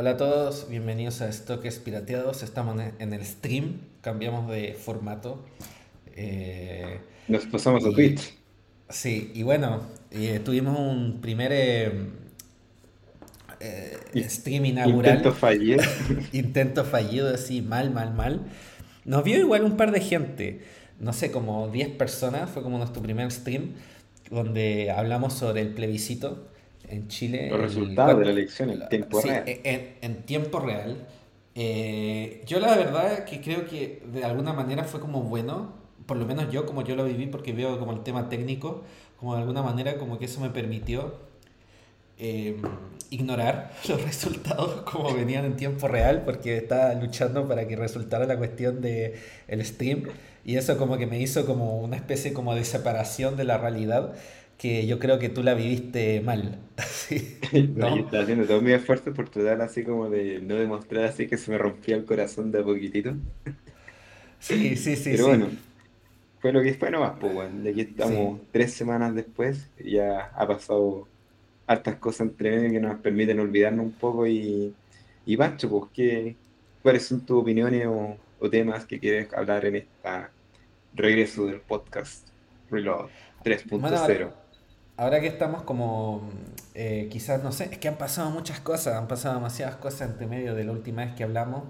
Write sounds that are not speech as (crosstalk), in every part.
Hola a todos, bienvenidos a Estoques Pirateados. Estamos en el stream, cambiamos de formato. Eh, Nos pasamos a Twitch. Sí, y bueno, eh, tuvimos un primer eh, stream inaugural. Intento fallido. (laughs) intento fallido, así, mal, mal, mal. Nos vio igual un par de gente, no sé, como 10 personas, fue como nuestro primer stream, donde hablamos sobre el plebiscito en Chile. Los resultados de la elección en tiempo real. En, tiempo real. Eh, yo la verdad que creo que de alguna manera fue como bueno, por lo menos yo como yo lo viví, porque veo como el tema técnico, como de alguna manera como que eso me permitió eh, ignorar (laughs) los resultados como venían en tiempo real, porque estaba luchando para que resultara la cuestión del el stream, y eso como que me hizo como una especie como de separación de la realidad que yo creo que tú la viviste mal. (laughs) Sí, ¿no? Yo estaba haciendo todo mi esfuerzo por tratar así como de no demostrar así que se me rompía el corazón de a poquitito. Sí, sí, sí. Pero bueno, fue lo que fue nomás, pues bueno, de aquí estamos tres semanas después, y ya ha pasado hartas cosas entre medio que nos permiten olvidarnos un poco y, y Pancho, pues, ¿qué, ¿cuáles son tus opiniones o, o temas que quieres hablar en esta regreso del podcast Reload 3.0? Ahora que estamos como, eh, quizás, no sé, es que han pasado muchas cosas, han pasado demasiadas cosas entre medio de la última vez que hablamos.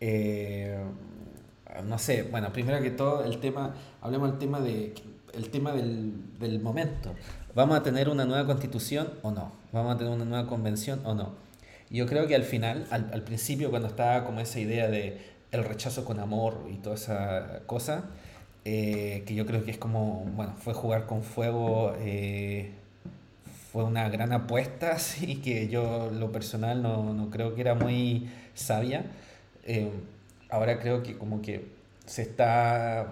Eh, no sé, bueno, primero que todo, el tema, hablemos del tema, de, el tema del, del momento. ¿Vamos a tener una nueva constitución o no? ¿Vamos a tener una nueva convención o no? Yo creo que al final, al, al principio, cuando estaba como esa idea de el rechazo con amor y toda esa cosa, eh, que yo creo que es como, bueno, fue jugar con fuego, eh, fue una gran apuesta, (laughs) así que yo lo personal no, no creo que era muy sabia. Eh, ahora creo que como que se está,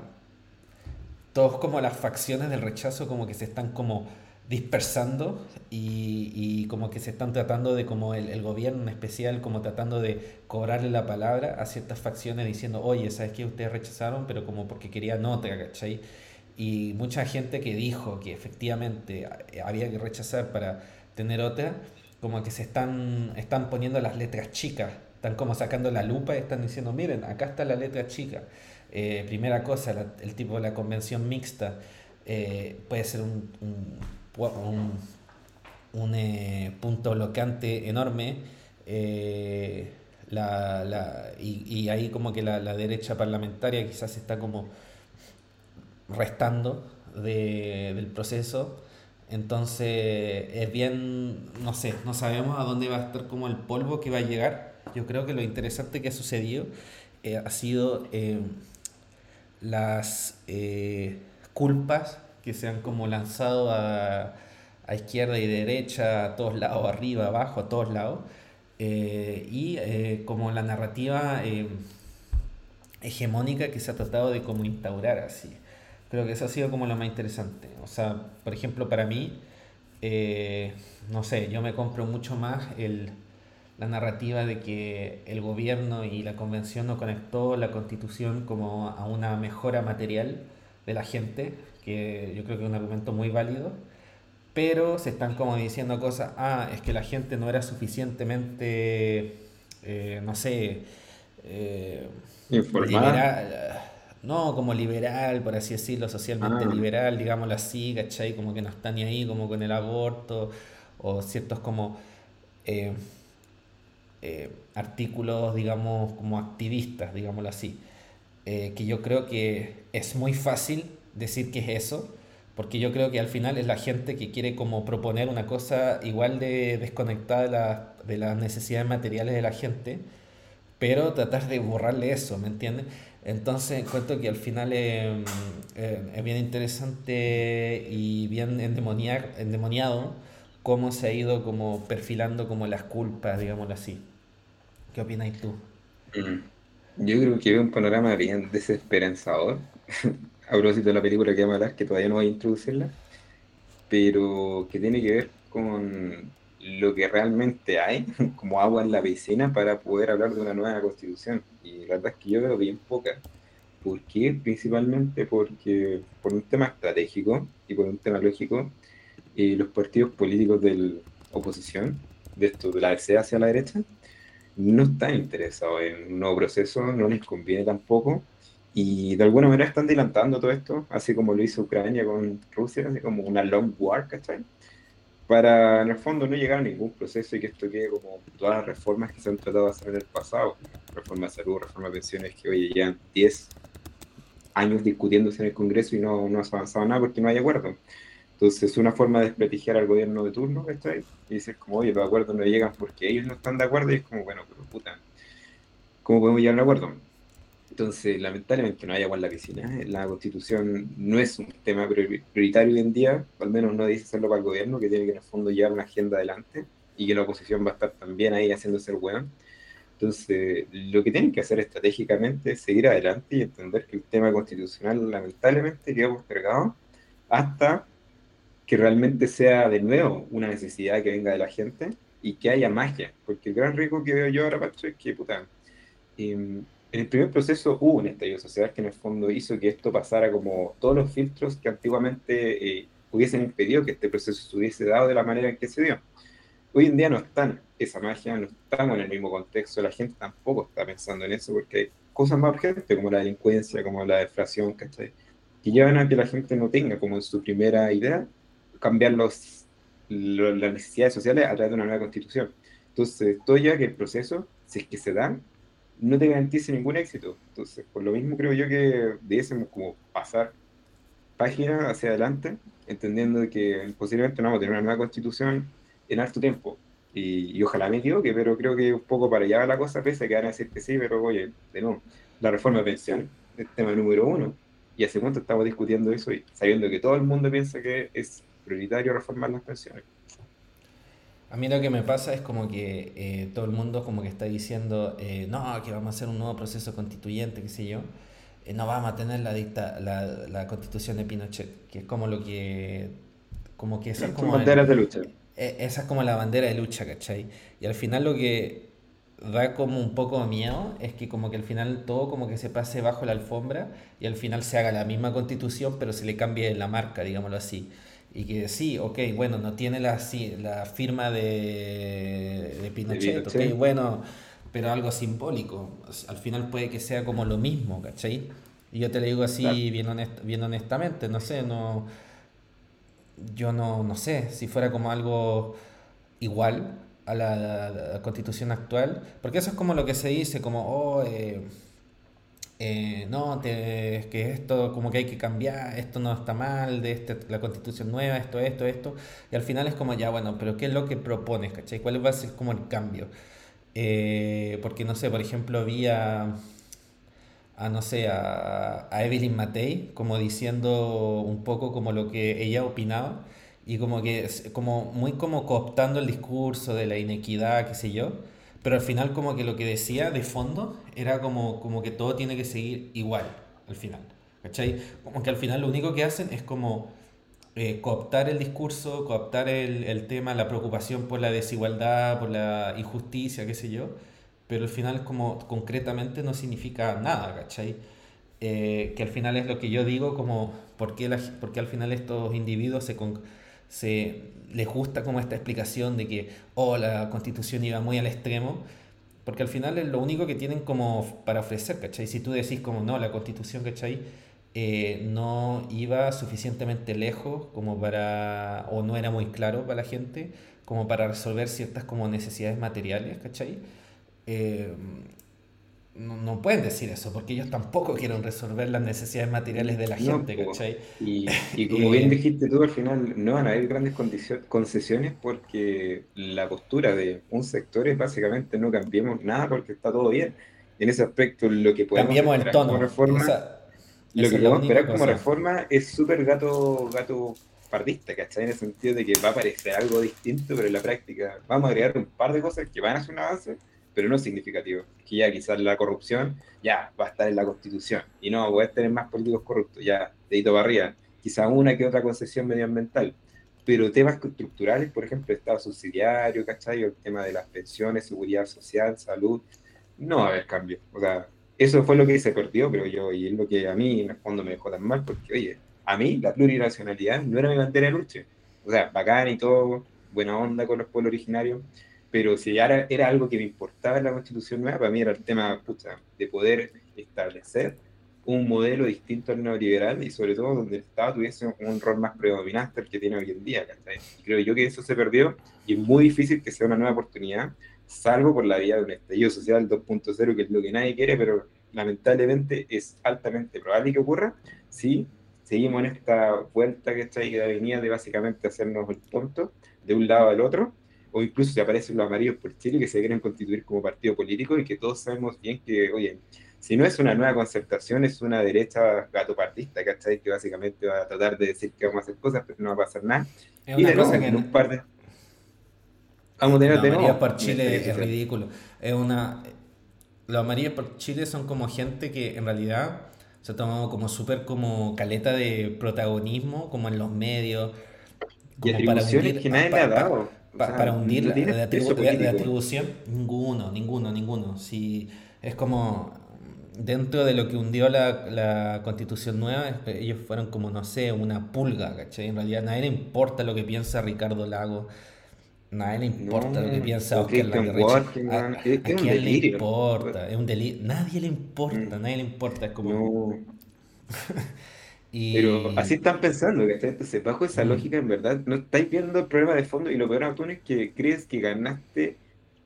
todos como las facciones del rechazo como que se están como dispersando y, y, como que se están tratando de, como el, el, gobierno en especial, como tratando de cobrarle la palabra a ciertas facciones diciendo, oye, ¿sabes qué? Ustedes rechazaron, pero como porque querían otra, ¿cachai? Y mucha gente que dijo que efectivamente había que rechazar para tener otra, como que se están, están poniendo las letras chicas, están como sacando la lupa y están diciendo, miren, acá está la letra chica. Eh, primera cosa, la, el tipo de la convención mixta eh, puede ser un, un un, un eh, punto bloqueante enorme. Eh, la, la, y, ahí como que la, la, derecha parlamentaria quizás está como restando de, del proceso. Entonces es bien, no sé, no sabemos a dónde va a estar como el polvo que va a llegar. Yo creo que lo interesante que ha sucedido eh, ha sido las culpas que se han como lanzado a, a izquierda y derecha, a todos lados, arriba, abajo, a todos lados. Eh, y eh, como la narrativa eh, hegemónica que se ha tratado de como instaurar así. Creo que eso ha sido como lo más interesante. O sea, por ejemplo, para mí, eh, no sé, yo me compro mucho más el, la narrativa de que el gobierno y la convención no conectó la constitución como a una mejora material de la gente, que yo creo que es un argumento muy válido, pero se están como diciendo cosas, ah, es que la gente no era suficientemente, eh, no sé, eh, liberal, no, como liberal, por así decirlo, socialmente ah. liberal, digámoslo así, ¿cachai? Como que no está ni ahí como con el aborto, o ciertos como... Eh, eh, artículos, digamos, como activistas, digámoslo así, eh, que yo creo que es muy fácil decir que es eso, porque yo creo que al final es la gente que quiere como proponer una cosa igual de desconectada de, la, de las necesidades materiales de la gente, pero tratar de borrarle eso, ¿me entiendes? Entonces encuentro que al final eh, eh, es bien interesante y bien endemoniado cómo se ha ido como perfilando como las culpas, digámoslo así. ¿Qué opinas tú? Mm. Yo creo que veo un panorama bien desesperanzador (laughs) a propósito de la película que vamos a hablar, que todavía no voy a introducirla, pero que tiene que ver con lo que realmente hay, (laughs) como agua en la piscina, para poder hablar de una nueva constitución. Y la verdad es que yo veo bien poca. ¿Por qué? Principalmente porque por un tema estratégico y por un tema lógico, eh, los partidos políticos de la oposición, de esto, de la derecha hacia la derecha, no están interesados en un nuevo proceso, no les conviene tampoco, y de alguna manera están dilatando todo esto, así como lo hizo Ucrania con Rusia, así como una long war, ¿cachai? Para en el fondo no llegar a ningún proceso y que esto quede como todas las reformas que se han tratado de hacer en el pasado, reforma de salud, reforma de pensiones, que hoy llevan 10 años discutiéndose en el Congreso y no, no ha avanzado nada porque no hay acuerdo. Entonces, es una forma de desprestigiar al gobierno de turno, ¿cachai? Y dices, como, oye, los acuerdos no llegan porque ellos no están de acuerdo, y es como, bueno, pero puta, ¿cómo podemos llegar a un acuerdo? Entonces, lamentablemente no hay agua en la piscina. La constitución no es un tema prioritario hoy en día, al menos no dice hacerlo para el gobierno, que tiene que en el fondo llevar una agenda adelante y que la oposición va a estar también ahí haciéndose el. Entonces, lo que tienen que hacer estratégicamente es seguir adelante y entender que el tema constitucional lamentablemente quedó postergado hasta que realmente sea de nuevo una necesidad que venga de la gente y que haya magia. Porque el gran riesgo que veo yo ahora, Pacho, es que, puta, em, en el primer proceso hubo un estallido social que en el fondo hizo que esto pasara como todos los filtros que antiguamente eh, hubiesen impedido que este proceso se hubiese dado de la manera en que se dio. Hoy en día no están esa magia, no estamos en el mismo contexto, la gente tampoco está pensando en eso porque hay cosas más urgentes como la delincuencia, como la deflación, ¿cachai? Que llevan a que la gente no tenga como en su primera idea cambiar los, las necesidades sociales a través de una nueva constitución. Entonces, todo ya que el proceso, si es que se da, no te garantice ningún éxito. Entonces, por lo mismo creo yo que debiésemos como pasar página hacia adelante, entendiendo que posiblemente no vamos a tener una nueva constitución en alto tiempo. Y, ojalá me equivoque, pero creo que un poco para allá va la cosa, pese a que van a decir que sí, pero oye, de nuevo, la reforma de pensiones, el tema número uno. Y hace cuánto estamos discutiendo eso y sabiendo que todo el mundo piensa que es prioritario reformar las pensiones. A mí lo que me pasa es como que eh, todo el mundo como que está diciendo, eh, no, que vamos a hacer un nuevo proceso constituyente, qué sé yo, eh, no vamos a tener la, dicta, la, la, constitución de Pinochet, que es como lo que... Como que esa es como... Banderas de lucha. esa es como la bandera de lucha, ¿cachai? Y al final lo que da como un poco de miedo es que como que al final todo como que se pase bajo la alfombra y al final se haga la misma constitución pero se le cambie la marca, digámoslo así y que sí, ok, bueno, no tiene la, la firma de, de Pinochet, ok, bueno, pero algo simbólico. Al final puede que sea como lo mismo, ¿cachai? Y yo te lo digo así bien, bien honestamente, no sé, no. Yo no, no sé si fuera como algo igual a la, constitución actual, porque eso es como lo que se dice, como, oh, eh, eh, no, te, que esto como que hay que cambiar, esto no está mal, de este, la constitución nueva, esto, esto, esto, y al final es como ya, bueno, pero ¿qué es lo que propones, cachai? ¿Cuál va a ser como el cambio? Eh, porque, no sé, por ejemplo, vi a, no sé, a, a, Evelyn Matei como diciendo un poco como lo que ella opinaba, y como que, como muy como cooptando el discurso de la inequidad, qué sé yo, pero al final como que lo que decía de fondo era como, como que todo tiene que seguir igual al final. ¿Cachai? Como que al final lo único que hacen es como eh, cooptar el discurso, cooptar el, el, tema, la preocupación por la desigualdad, por la injusticia, qué sé yo, pero al final como concretamente no significa nada, ¿cachai? Eh, que al final es lo que yo digo como por qué, la, por qué al final estos individuos se, se les gusta como esta explicación de que, oh, la constitución iba muy al extremo, porque al final es lo único que tienen como para ofrecer, ¿cachai? Si tú decís como, no, la constitución, ¿cachai? Eh, no iba suficientemente lejos como para, o no era muy claro para la gente, como para resolver ciertas como necesidades materiales, ¿cachai? Eh, no, pueden decir eso, porque ellos tampoco quieren resolver las necesidades materiales de la gente, ¿cachai? Y, y (laughs) como bien dijiste tú, al final no van a haber grandes concesiones porque la postura de un sector es básicamente no cambiemos nada porque está todo bien. En ese aspecto, lo que podemos Cambiemos el tono. Como reforma, lo que podemos esperar como reforma es súper gato, gato partista, ¿cachai? En el sentido de que va a parecer algo distinto, pero en la práctica vamos a agregar un par de cosas que van a hacer un avance pero no significativo. Que ya quizás la corrupción ya va a estar en la constitución y no voy a tener más políticos corruptos, ya dedito barriga. Quizás una que otra concesión medioambiental, pero temas estructurales, por ejemplo, Estado subsidiario, ¿cachai? El tema de las pensiones, seguridad social, salud, no va a haber cambio. O sea, eso fue lo que se perdió, creo yo, y es lo que a mí en el fondo me dejó tan mal, porque, oye, a mí la plurinacionalidad no era mi bandera de lucha. O sea, bacán y todo, buena onda con los pueblos originarios, pero si ya era, algo que me importaba en la constitución nueva, para mí era el tema de poder establecer un modelo distinto al neoliberal y sobre todo donde el Estado tuviese un rol más predominante el que tiene hoy en día. Y creo yo que eso se perdió y es muy difícil que sea una nueva oportunidad, salvo por la vía de un estallido social 2.0, que es lo que nadie quiere, pero lamentablemente es altamente probable que ocurra. Si seguimos en esta vuelta que está ahí que venía de básicamente hacernos el tonto de un lado al otro, o incluso si aparecen los amarillos por Chile que se quieren constituir como partido político y que todos sabemos bien que, oye, si no es una nueva concertación, es una derecha gatopartista, ¿cachai? Que básicamente va a tratar de decir que vamos a hacer cosas, pero no va a pasar nada. Es una cosa que en un par de... Vamos a tener de nuevo. por Chile es ridículo. Es una... Los amarillos por Chile son como gente que en realidad se ha tomado como súper como caleta de protagonismo, como en los medios. Como y para hundir, que nadie le ha dado. para hundir la, atribución, ninguno, ninguno, ninguno. Si es como dentro de lo que hundió la, la, constitución nueva, ellos fueron como, no sé, una pulga, ¿cachai? En realidad nadie le importa lo que piensa Ricardo Lago, nadie le importa lo que piensa Oscar Langerreche. ¿A, a, quién le importa? Es un delirio. Nadie le importa, mm. nadie le importa, es como... (laughs) y... Pero así están pensando, ¿cachai? Entonces, bajo esa mm. lógica, en verdad, no estáis viendo el problema de fondo y lo peor aún es que crees que ganaste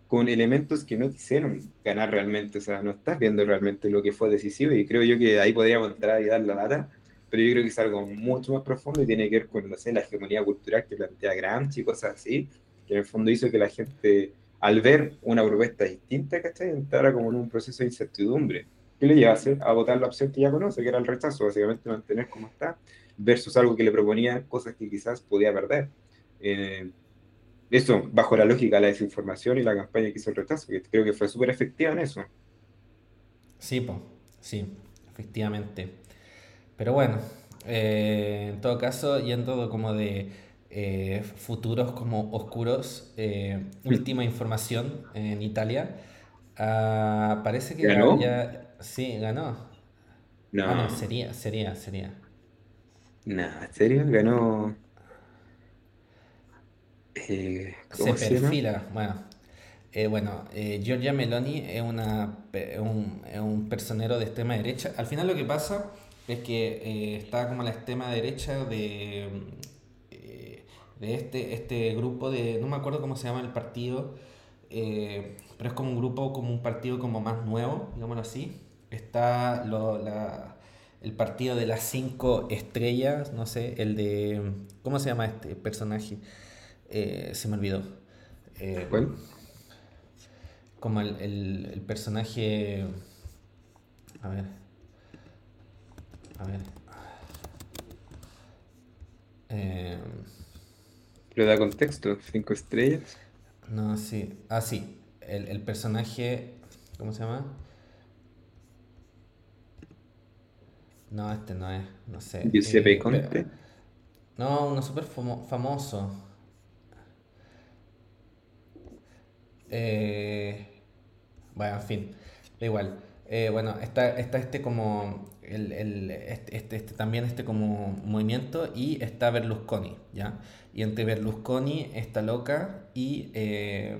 con elementos que no te hicieron ganar realmente, o sea, no estás viendo realmente lo que fue decisivo y creo yo que ahí podríamos entrar y dar la data, pero yo creo que es algo mucho más profundo y tiene que ver con, no sé, la hegemonía cultural que plantea Gramsci y cosas así, que en el fondo hizo que la gente, al ver una propuesta distinta, ¿cachai?, entrara como en un proceso de incertidumbre. ¿Qué le lleva a hacer? A votar la opción que ya conoce, que era el rechazo, básicamente mantener como está, versus algo que le proponía cosas que quizás podía perder. Eh, eso, bajo la lógica de la desinformación y la campaña que hizo el rechazo, que creo que fue súper efectiva en eso. Sí, pues, sí, efectivamente. Pero bueno, eh, en todo caso, yendo como de eh, futuros como oscuros, eh, última información en Italia, ah, parece que ¿Ganó? ya... Sí, ganó. No. Ah, no, sería, sería, sería. No, ¿en serio? Ganó... Eh, se, perfila, bueno. Eh, bueno, eh, Giorgia Meloni es, una, un, un, personero de extrema derecha. Al final lo que pasa es que está como la extrema derecha de, de este, este grupo de, no me acuerdo cómo se llama el partido, pero es como un grupo, como un partido como más nuevo, digámoslo así. Está lo, la, el partido de las cinco estrellas, no sé, el de, ¿cómo se llama este personaje? Eh, se me olvidó. Eh, como el, el, personaje. A ver. A ver. Eh, ¿Pero da contexto? ¿Cinco estrellas? No, sí. Ah, sí. El, el personaje. ¿Cómo se llama? No, este no es. No sé. Giuseppe eh, Conte. No, uno súper famoso. Eh, bueno, en fin, da igual. Eh, bueno, está, está este como el, el, este, este, este, también este como movimiento y está Berlusconi, ¿ya? Y entre Berlusconi, esta loca y eh,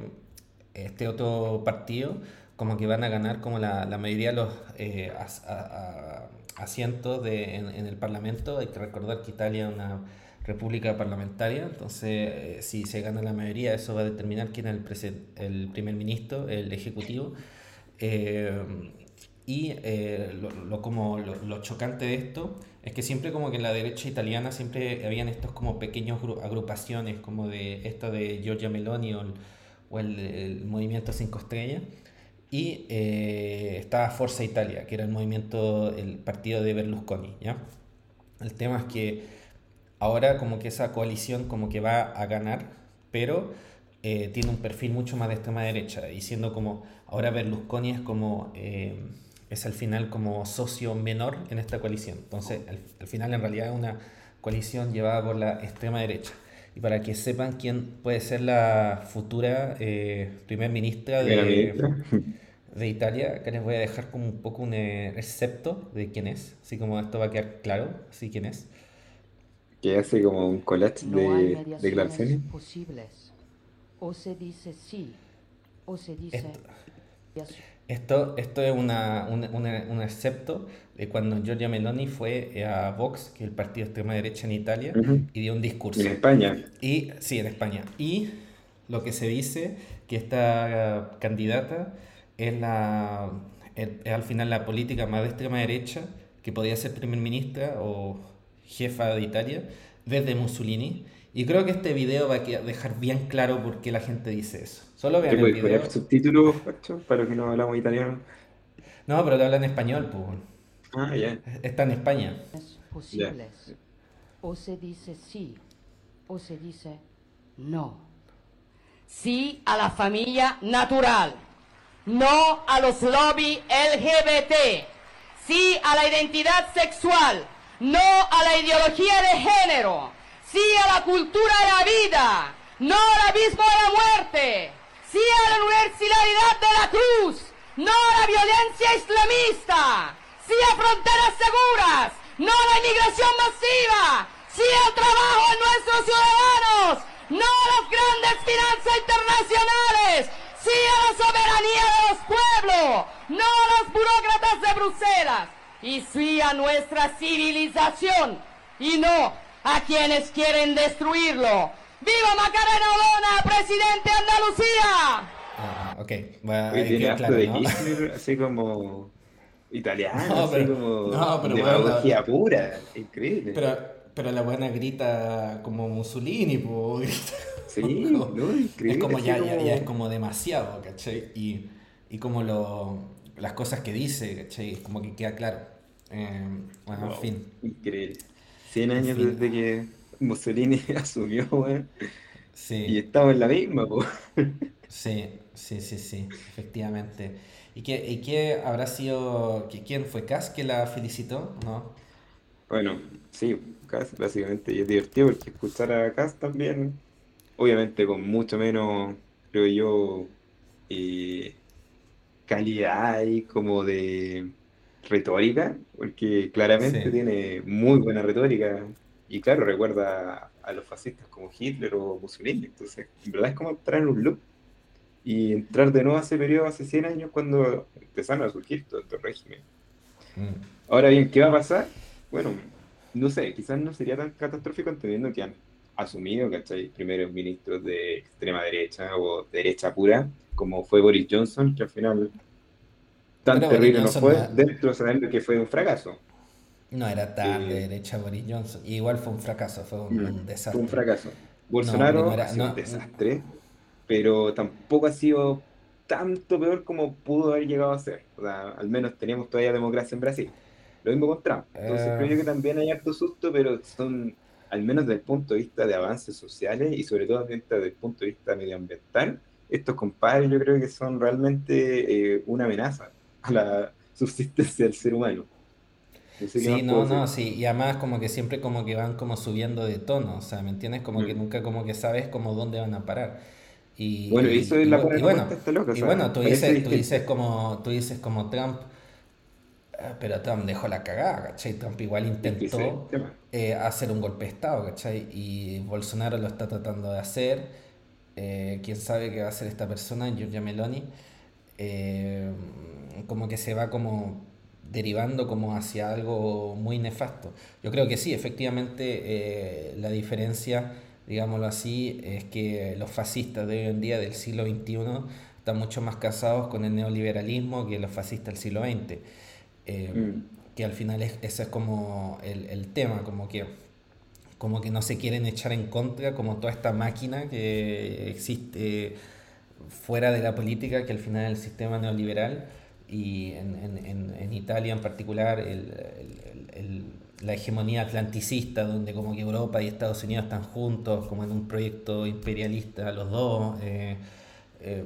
este otro partido, como que van a ganar como la, la mayoría de los asientos de, en, en, el Parlamento. Hay que recordar que Italia es una república parlamentaria, entonces eh, si se gana la mayoría eso va a determinar quién es el, el primer ministro, el ejecutivo. Eh, y eh, lo, como lo, chocante de esto es que siempre como que en la derecha italiana siempre habían estos como pequeños agrupaciones como de esta de Giorgia Meloni o el, movimiento Cinco Estrellas y estaba Forza Italia que era el movimiento, el partido de Berlusconi, ¿ya? El tema es que ahora como que esa coalición como que va a ganar, pero eh, tiene un perfil mucho más de extrema derecha, y siendo como, ahora Berlusconi es como, eh, es al final como socio menor en esta coalición. Entonces, al, final en realidad es una coalición llevada por la extrema derecha. Y para que sepan quién puede ser la futura eh, primer ministra de, de Italia, que les voy a dejar como un poco un excepto de quién es, así como esto va a quedar claro, así quién es que hace como un collage de declaraciones. Posibles. O se dice sí O se dice... Esto, esto, es una, un, un excepto de cuando Giorgia Meloni fue a Vox, que es el partido de extrema derecha en Italia, y dio un discurso. En España. Y, sí, en España. Y lo que se dice que esta candidata es, la, es al final la política más de extrema derecha que podía ser primer ministra o jefa de Italia desde Mussolini. Y creo que este video va a dejar bien claro por qué la gente dice eso. Solo vean el video. subtítulos, para que no hablamos italiano? No, pero te habla en español, pues. Ah, ya. Está en España. Posibles. O se dice sí, o se dice no. Sí a la familia natural, no a los lobby LGBT, sí a la identidad sexual, no a la ideología de género, sí a la cultura de la vida, no al abismo de la muerte, sí a la universalidad de la cruz, no a la violencia islamista, sí a fronteras seguras, no a la inmigración masiva, sí al trabajo de nuestros ciudadanos, no a las grandes finanzas internacionales, sí a la soberanía de los pueblos, no a los burócratas de Bruselas, y sí a nuestra civilización, y no a quienes quieren destruirlo. ¡Viva Macarena Olona, presidente de Andalucía! Ah, ok, bueno, tiene claro, de Hitler, así como italiano, (laughs) no, pero, así como no, pero demagogía pura, increíble. Pero, pero la buena grita como Mussolini, pues. (laughs) Sí, no, increíble. Es como ya, ya, ya, es como demasiado, ¿cachai? Y, y como lo, las cosas que dice, ¿cachai? Como que queda claro. Eh, bueno, en fin. Increíble. 100 años desde que Mussolini (laughs) asumió, weón. Sí. Y estamos en la misma, pues. Sí, sí, sí, sí, efectivamente. ¿Y qué, y qué habrá sido, quién fue Cass que la felicitó? ¿No? Bueno, sí, Cass básicamente, y es divertido porque escuchar a Cass también, obviamente con mucho menos, creo yo, eh, calidad y como de retórica, porque claramente tiene muy buena retórica y claro, recuerda a los fascistas como Hitler o Mussolini, entonces en verdad es como entrar en un loop y entrar de nuevo a ese periodo hace 100 años cuando empezaron a surgir todo este régimen. Mm. Ahora bien, ¿qué va a pasar? Bueno, no sé, quizás no sería tan catastrófico entendiendo que han asumido, ¿cachai? Primeros ministros de extrema derecha o derecha pura, como fue Boris Johnson, que al final tan terrible no fue, dentro sabiendo que fue un fracaso. No era tan de derecha Boris Johnson. Igual fue un fracaso, fue un, mm, desastre. Fue un fracaso. Bolsonaro ha sido un desastre pero tampoco ha sido tanto peor como pudo haber llegado a ser. O sea, al menos teníamos todavía democracia en Brasil. Lo mismo con Trump. Entonces creo yo que también hay harto susto, pero son, al menos desde el punto de vista de avances sociales y sobre todo desde el punto de vista medioambiental, estos compadres yo creo que son realmente eh, una amenaza a la subsistencia del ser humano. sí, no, no, sí, y además como que siempre como que van como subiendo de tono, o sea, ¿me entiendes? Como que mm. nunca como que sabes como dónde van a parar. Y, bueno, y, eso es la y, bueno, y bueno, tú dices, tú dices como, tú dices como Trump, pero Trump dejó la cagada, ¿cachai? Trump igual intentó eh, hacer un golpe de Estado, ¿cachai? Y Bolsonaro lo está tratando de hacer. Eh, quién sabe qué va a hacer esta persona, Giorgia Meloni. Eh, como que se va como derivando como hacia algo muy nefasto. Yo creo que sí, efectivamente la diferencia digámoslo así, es que los fascistas de hoy en día del siglo XXI están mucho más casados con el neoliberalismo que los fascistas del siglo XX. Eh, mm. Que al final es, ese es como el, el, tema, como que, como que no se quieren echar en contra, como toda esta máquina que existe fuera de la política, que al final es el sistema neoliberal, y en, en, en Italia en particular el, el la hegemonía atlanticista, donde como que Europa y Estados Unidos están juntos, como en un proyecto imperialista los dos. Eh, eh,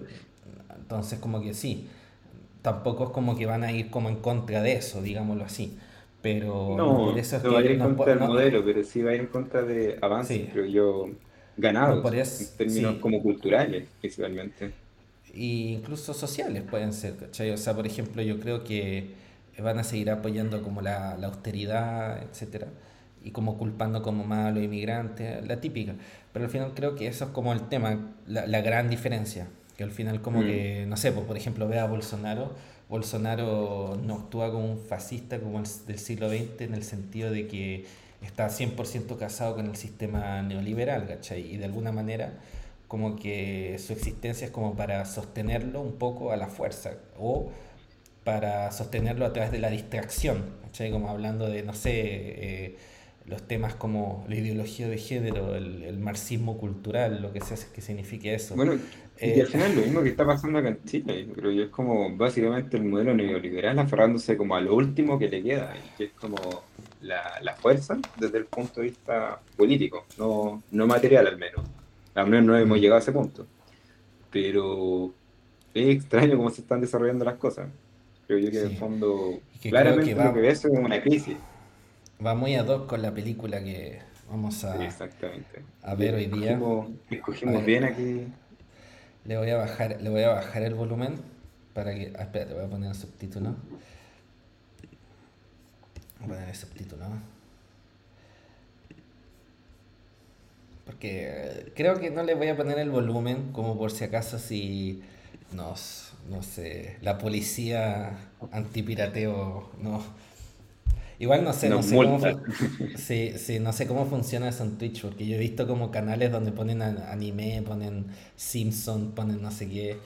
entonces como que sí, tampoco es como que van a ir como en contra de eso, digámoslo así. Pero no, eso es no va a ir en contra del modelo, pero sí va a ir en contra de avances, creo yo, ganados en términos como culturales, principalmente. E incluso sociales pueden ser, ¿cachai? O sea, por ejemplo, yo creo que van a seguir apoyando como la, la austeridad, etcétera, y como culpando como más a los inmigrantes, la típica. Pero al final creo que eso es como el tema, la, la gran diferencia. Que al final como Mm. que, no sé, pues por ejemplo ve a Bolsonaro, Bolsonaro no actúa como un fascista como el del siglo XX en el sentido de que está 100% casado con el sistema neoliberal, ¿cachai? Y de alguna manera como que su existencia es como para sostenerlo un poco a la fuerza o para sostenerlo a través de la distracción, ¿cachai? Como hablando de, no sé, eh, los temas como la ideología de género, el, el marxismo cultural, lo que sea que signifique eso. Bueno, y Eh, al final lo mismo que está pasando acá en Chile, creo yo, es como básicamente el modelo neoliberal aferrándose como a lo último que le queda, y que es como la, la fuerza desde el punto de vista político, no, no material al menos. Al menos no hemos llegado a ese punto. Pero es extraño cómo se están desarrollando las cosas. Creo yo que en el Sí. fondo, Y que claramente que lo va- que ves es una crisis. Va muy ad hoc con la película que vamos a, Exactamente. a ver hoy día. Escogimos, escogimos A ver. bien aquí. Le voy a bajar, le voy a bajar el volumen para que. Ah, espérate, voy a poner el subtítulo. Voy a poner el subtítulo. Porque creo que no le voy a poner el volumen, como por si acaso si nos, no sé, la policía antipirateo no. Igual no sé, no sé cómo sí, sí, no sé cómo funciona eso en Twitch, porque yo he visto como canales donde ponen an- anime, ponen Simpson, ponen no sé qué.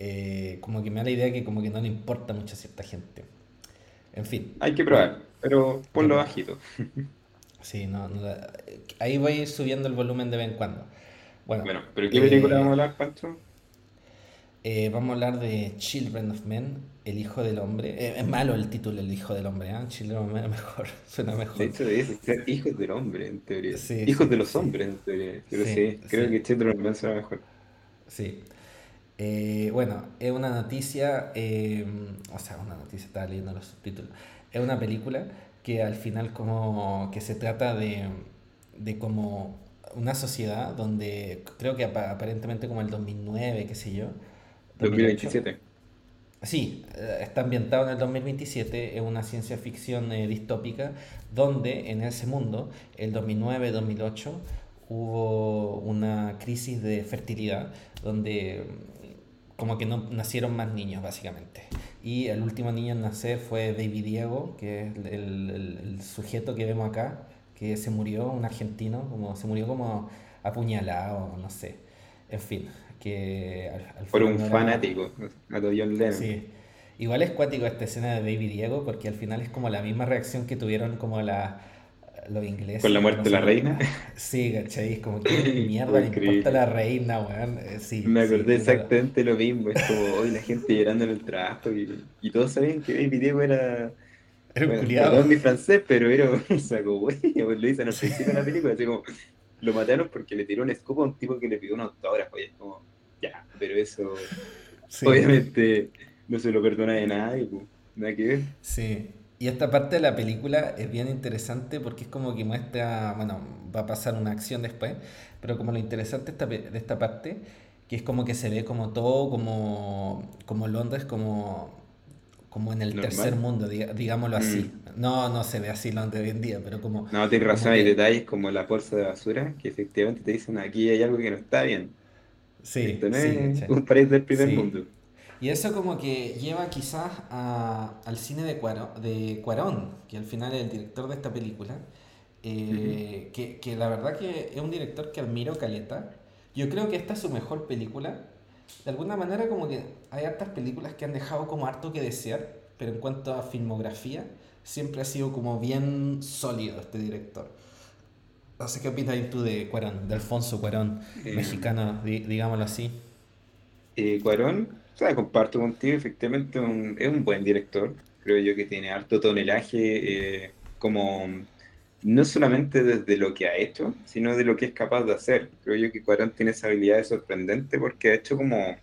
eh, como que me da la idea que como que no le importa mucho a cierta gente. En fin. Hay que probar, pero ponlo Ya. bajito. Sí, no, ahí voy subiendo el volumen de vez en cuando. Bueno, Bueno, pero ¿qué película eh, vamos a hablar, Pancho? eh, vamos a hablar de Children of Men, El Hijo del Hombre. Eh, es malo el título, El Hijo del Hombre, ¿ah? Men es (laughs) mejor, suena De mejor. hecho, debe ser hijos del hombre, en teoría. Sí, hijos sí, de los sí. hombres, en teoría. Pero Sí, creo que Men será mejor. Sí. Eh, bueno, es una noticia, eh, o sea, una noticia, estaba leyendo los subtítulos. Es una película que al final como que se trata de, de como una sociedad donde creo que apa- aparentemente como el 2009, qué sé yo, 2008. 2027. Sí, eh, está ambientado en el 2027, es una ciencia ficción eh, distópica donde en ese mundo, el 2009-2008, hubo una crisis de fertilidad donde mm, como que no nacieron más niños básicamente. Y el último niño en nacer fue David Diego, que es el, el- sujeto que vemos acá, que se murió, un argentino, como se murió como apuñalado, no sé. En fin, que al, al Por un no fanático, a lo John Lennon. Sí. Igual es cuático esta escena de Baby Diego porque al final es como la misma reacción que tuvieron como la, los ingleses. Con la muerte de la reina. (laughs) Sí, ¿cachai? Es como, ¿qué (laughs) mierda le importa la reina, weón? Eh, Sí, Me sí, acordé eso- exactamente lo mismo. Es como (laughs) hoy la gente llorando en el trabajo y, y todos sabían que Baby Diego era. Era un Bueno, culiado. perdón mi francés, pero era un saco güey. Lo dicen al principio de la película, así como. Lo mataron porque le tiró un escupo a un tipo que le pidió un autógrafo. Y es como, ya, pero eso. Sí, Obviamente no se lo perdona de nadie, pues, nada que ver. sí. Y esta parte de la película es bien interesante porque es como que muestra, bueno, va a pasar una acción después, pero como lo interesante de esta, de esta parte, que es como que se ve como todo, como, como Londres, como, como en el Normal. tercer mundo, digámoslo así. No, no se ve así Londres hoy en día, pero como... No, tienes razón, como hay que- detalles como la bolsa de basura que efectivamente te dicen aquí hay algo que no está bien. Sí, Esto no sí, es ¿cachai? un país del primer Sí. mundo. Y eso como que lleva quizás a- al cine de, Cuaro- de Cuarón, que al final es el director de esta película, eh, que, que la verdad que es un director que admiro caleta. Yo creo que esta es su mejor película. De alguna manera como que hay hartas películas que han dejado como harto que desear, pero en cuanto a filmografía, siempre ha sido como bien sólido este director. No sé qué opinas tú de Cuarón, de Alfonso Cuarón, Eh, mexicano, di- digámoslo así. Eh, Cuarón, o sea, comparto contigo, efectivamente un- es un buen director. Creo yo que tiene harto tonelaje, eh, como no solamente desde lo que ha hecho, sino de lo que es capaz de hacer. Creo yo que Cuarón tiene esa habilidad sorprendente porque ha hecho como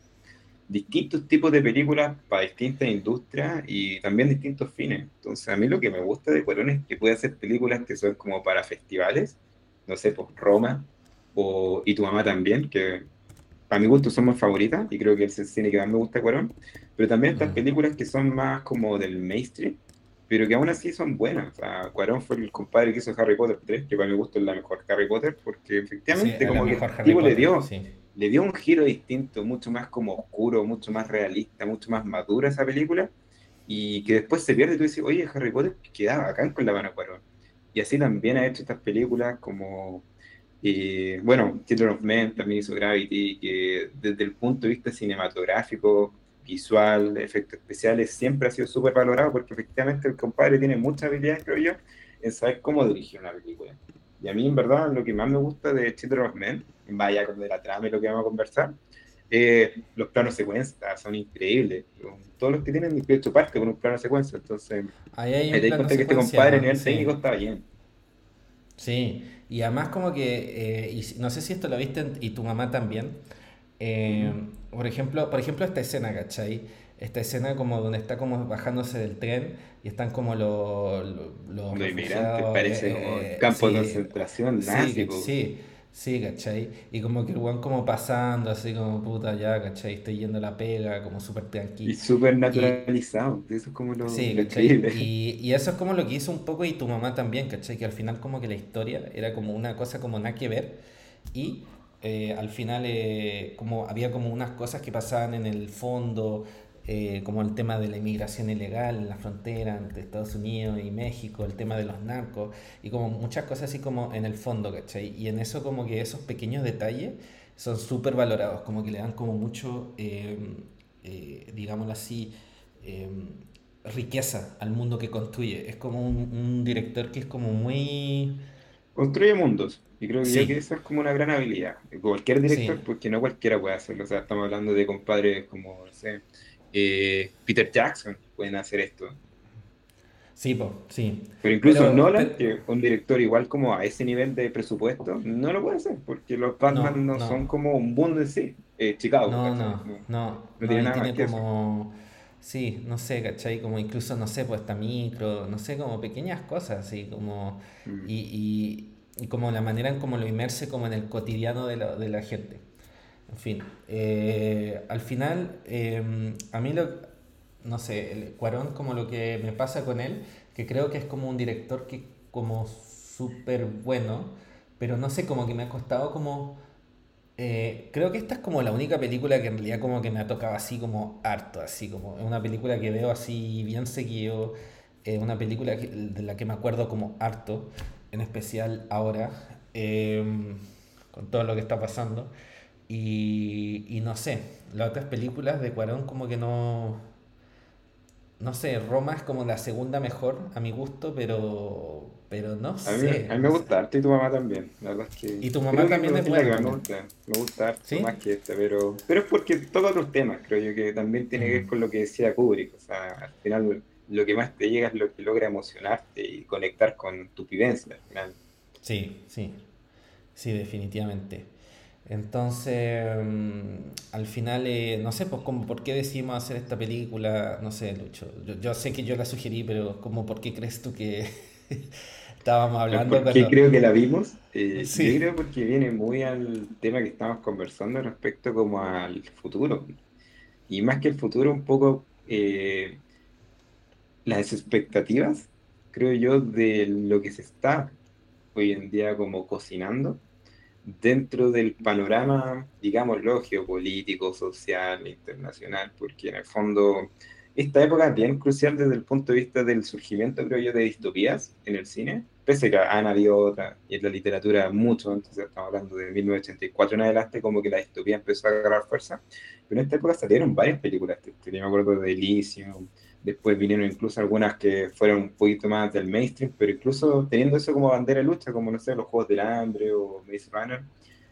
distintos tipos de películas para distintas industrias y también distintos fines. Entonces, a mí lo que me gusta de Cuarón es que puede hacer películas que son como para festivales, no sé, pues Roma o Y tu mamá también, que para mi gusto son mis favoritas y creo que es el cine que más me gusta de Cuarón, pero también estas Mm. películas que son más como del mainstream, pero que aún así son buenas. O sea, Cuarón fue el compadre que hizo Harry Potter 3, que para mi gusto es la mejor Harry Potter, porque efectivamente como que el tipo le dio, sí. Le dio un giro distinto, mucho más como oscuro, mucho más realista, mucho más madura esa película, y que después se pierde y tú dices, oye, Harry Potter quedaba acá con la mano Cuarón. Y así también ha hecho estas películas como, eh, bueno, Children of Men también hizo Gravity, que desde el punto de vista cinematográfico, visual, efectos especiales, siempre ha sido súper valorado porque efectivamente el compadre tiene muchas habilidades, creo yo, en saber cómo dirigir una película. Y a mí, en verdad, lo que más me gusta de Children of Men, vaya con de la trama y lo que vamos a conversar, eh, los planos secuencia son increíbles. Todos los que tienen 18 partes con un plano secuencia. Entonces, Ahí hay un plano cuenta que este compadre a nivel sí. técnico está bien. Sí, y además como que, eh, y no sé si esto lo viste en- y tu mamá también, eh, por ejemplo, por ejemplo esta escena, ¿cachai? Esta escena como donde está como bajándose del tren y están como los, los, los Los inmigrantes, parece eh, como eh, campo de sí, concentración sí, nazi. sí, sí, ¿cachai? Y como que el weón como pasando así como puta ya, ¿cachai? Estoy yendo a la pega, como súper Y tranquilo. súper Y, naturalizado. Eso es como lo, Sí, lo. Y, y eso es como lo que hizo un poco y tu mamá también, ¿cachai? Que al final como que la historia era como una cosa como nada que ver y eh, al final eh, como había como unas cosas que pasaban en el fondo, eh, como el tema de la inmigración ilegal en la frontera entre Estados Unidos y México, el tema de los narcos y como muchas cosas así como en el fondo, ¿cachai? Y en eso como que esos pequeños detalles son súper valorados, como que le dan como mucho, eh, eh, digámoslo así, eh, riqueza al mundo que construye. Es como un, un director que es como muy... Construye mundos. Y creo que Sí, eso es como una gran habilidad. Cualquier director, sí, porque no cualquiera puede hacerlo. O sea, estamos hablando de compadres como, no sé, eh, Peter Jackson pueden hacer esto. sí, po, sí. Pero incluso Pero, Nolan, pero- que un director igual como a ese nivel de presupuesto, no lo puede hacer, porque los Batman no, no son como un mundo en sí. Eh, Chicago, no, ¿cachai? no, No, no, tiene nada más que eso. como... Sí, no sé, ¿cachai? Como incluso, no sé, pues esta micro, no sé, como pequeñas cosas, así como... Mm. Y, y, y como la manera en cómo lo inmerse como en el cotidiano de la, de la gente. En fin, eh, al final, eh, a mí lo, no sé, el Cuarón como lo que me pasa con él, que creo que es como un director que como súper bueno, pero no sé, como que me ha costado como... eh, creo que esta es como la única película que en realidad como que me ha tocado así como harto, así como es una película que veo así bien seguido, eh, una película de la que me acuerdo como harto, en especial ahora, em, con todo lo que está pasando. Y, y no sé, las otras películas de Cuarón como que no, no sé, Roma es como la segunda mejor a mi gusto, pero, pero no A mí, sé, a mí me gusta harto y tu mamá también. La verdad es que Y tu mamá creo que también es es la que buena más me gusta. Me gusta harto ¿sí? más que esta, pero, pero es porque toca otros temas, creo yo, que también tiene que ver Mm, con lo que decía Kubrick. O sea, al final lo que más te llega es lo que logra emocionarte y conectar con tu vivencia. Al final. Sí, sí, sí, definitivamente. Entonces, mm, al final, eh, no sé, pues como por qué decidimos hacer esta película, no sé, Lucho. Yo, yo sé que yo la sugerí, pero como por qué crees tú que (laughs) estábamos hablando ¿Por qué cuando... creo que la vimos? Eh, yo Sí, creo porque viene muy al tema que estamos conversando respecto como al futuro. Y más que el futuro, un poco eh, las expectativas, creo yo, de lo que se está hoy en día como cocinando dentro del panorama, digámoslo, geopolítico, social, internacional, porque en el fondo esta época es bien crucial desde el punto de vista del surgimiento, creo yo, de distopías en el cine, pese a que han habido otras, y en la literatura mucho, entonces estamos hablando de 1984 en adelante, como que la distopía empezó a agarrar fuerza, pero en esta época salieron varias películas, yo me acuerdo de Elysium, después vinieron incluso algunas que fueron un poquito más del mainstream, pero incluso teniendo eso como bandera de lucha, como no sé, los Juegos del Hambre o Maze Runner.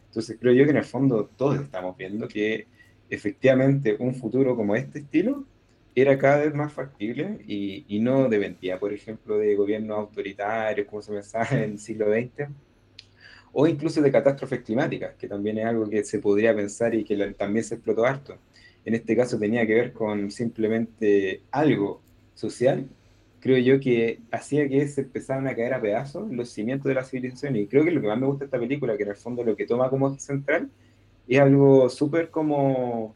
Entonces creo yo que en el fondo todos estamos viendo que efectivamente un futuro como este estilo era cada vez más factible y, y no dependía, por ejemplo, de gobiernos autoritarios, como se pensaba en el siglo XX, o incluso de catástrofes climáticas, que también es algo que se podría pensar y que lo- también se explotó harto. En este caso tenía que ver con simplemente algo social, creo yo que hacía que se empezaran a caer a pedazos los cimientos de la civilización. Y creo que lo que más me gusta de esta película, que en el fondo lo que toma como central, es algo súper como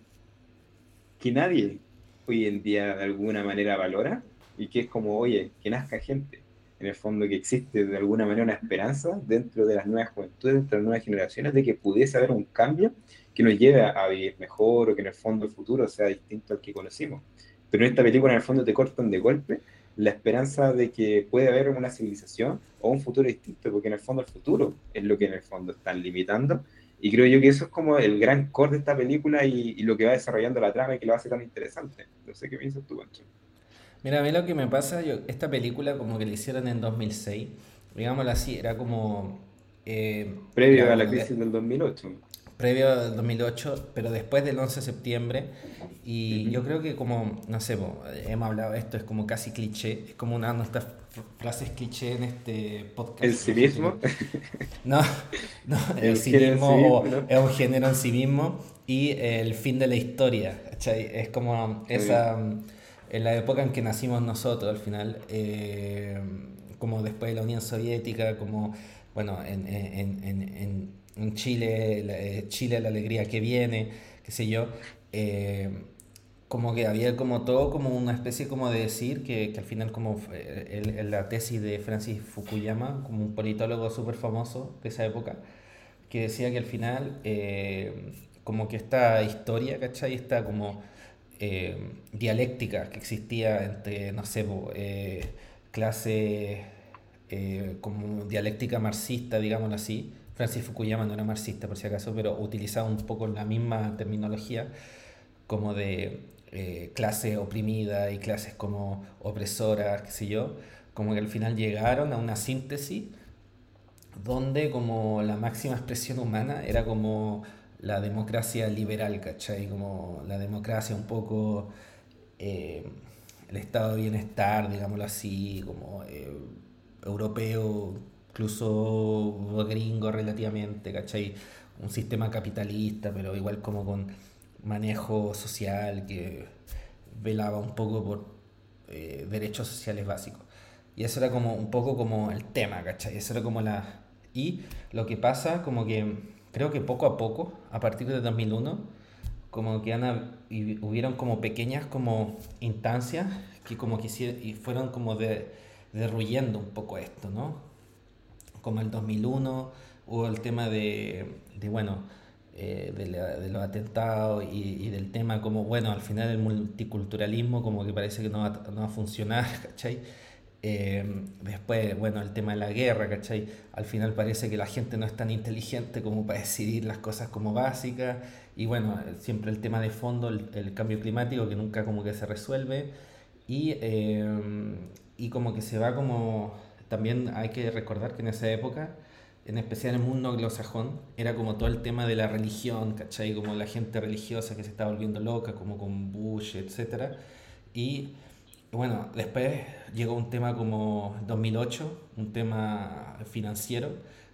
que nadie hoy en día de alguna manera valora y que es como, oye, que nazca gente. En el fondo que existe de alguna manera una esperanza dentro de las nuevas juventudes, dentro de las nuevas generaciones, de que pudiese haber un cambio que nos lleve a, vivir mejor o que en el fondo el futuro sea distinto al que conocimos. Pero en esta película en el fondo te cortan de golpe la esperanza de que puede haber una civilización o un futuro distinto, porque en el fondo el futuro es lo que en el fondo están limitando. Y creo yo que eso es como el gran core de esta película y, lo que va desarrollando la trama y que lo hace tan interesante. No sé qué piensas tú, Pancho. Mira, a mí lo que me pasa, yo, esta película como que la hicieron en 2006, digámoslo así, era como... Eh, Previo a la crisis del 2008 previo al 2008, pero después del 11 de septiembre. Y yo creo que como, no sé, hemos hablado de esto, es como casi cliché, es como una de nuestras frases cliché en este podcast. ¿El civismo? No, no, (laughs) (laughs) el, civismo es un género en sí mismo y el fin de la historia, Es como esa, en la época en que nacimos nosotros al final, eh, como después de la Unión Soviética, como, bueno, en, en, en en Chile, eh, Chile la alegría que viene, qué sé yo, eh, como que había como todo como una especie como de decir que, que al final como el, la tesis de Francis Fukuyama, como un politólogo súper famoso de esa época, que decía que al final eh, como que esta historia, ¿cachai? Esta como dialéctica que existía entre, no sé, clase como dialéctica marxista, digámoslo así, Francis Fukuyama no era marxista por si acaso, pero utilizaba un poco la misma terminología como de eh, clase oprimida y clases como opresoras, qué sé yo, como que al final llegaron a una síntesis donde como la máxima expresión humana era como la democracia liberal, ¿cachai? Como la democracia un poco, eh, el estado de bienestar, digámoslo así, como eh, europeo incluso gringo relativamente, ¿cachai? Un sistema capitalista, pero igual como con manejo social que velaba un poco por eh, derechos sociales básicos. Y eso era como un poco como el tema, ¿cachai? Eso era como la... Y lo que pasa, como que creo que poco a poco, a partir de 2001, como que han, y hubieron como pequeñas como instancias que como quisieron y fueron como de, derruyendo un poco esto, ¿no? Como el 2001, hubo el tema de, de bueno, eh, de, los atentados y, del tema como, bueno, al final el multiculturalismo como que parece que no va, no va a funcionar, (laughs) ¿cachai? Eh, después, bueno, el tema de la guerra, ¿cachai? Al final parece que la gente no es tan inteligente como para decidir las cosas como básicas. Y bueno, siempre el tema de fondo, el, cambio climático que nunca como que se resuelve. Y, eh, y como que se va como también hay que recordar que en esa época, en especial en el mundo anglosajón, era como todo el tema de la religión, ¿cachai? Como la gente religiosa que se estaba volviendo loca, como con Bush, etc. Y bueno, después llegó un tema como 2008, un tema financiero,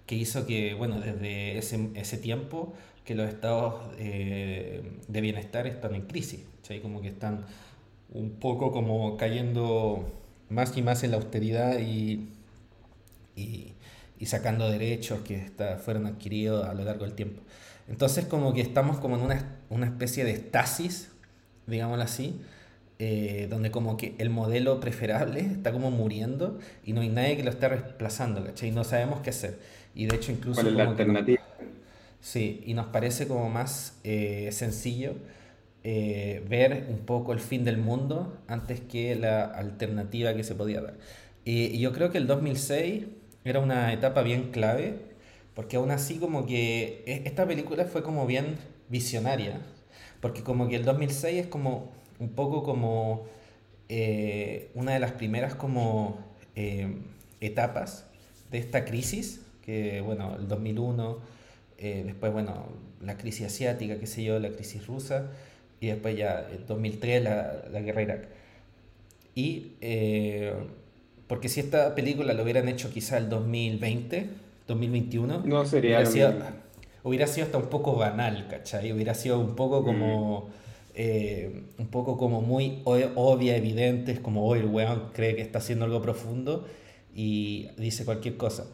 que hizo que, bueno, desde ese, ese tiempo, que los estados eh, de bienestar están en crisis, ¿cachai? Como que están un poco como cayendo más y más en la austeridad y y, sacando derechos que está, fueron adquiridos a lo largo del tiempo. Entonces como que estamos como en una, una especie de estasis, digámoslo así, eh, donde como que el modelo preferable está como muriendo y no hay nadie que lo esté reemplazando, ¿cachai? Y no sabemos qué hacer. Y de hecho incluso... ¿Cuál es la alternativa? sí, y nos parece como más eh, sencillo eh, ver un poco el fin del mundo antes que la alternativa que se podía dar. y yo creo que el 2006 era una etapa bien clave, porque aún así como que e, esta película fue como bien visionaria, porque como que el 2006 es como un poco como eh, una de las primeras como eh, etapas de esta crisis, que bueno, el 2001, eh, después bueno, la crisis asiática, qué sé yo, la crisis rusa, y después ya el 2003 la, la guerra Irak. Y porque si esta película lo hubieran hecho quizá el 2020, 2021, no sería hubiera sido, hubiera sido hasta un poco banal, ¿cachai? Hubiera sido un poco mm. como... Eh, un poco como muy obvia, evidente, es como hoy el weón cree que está haciendo algo profundo y dice cualquier cosa.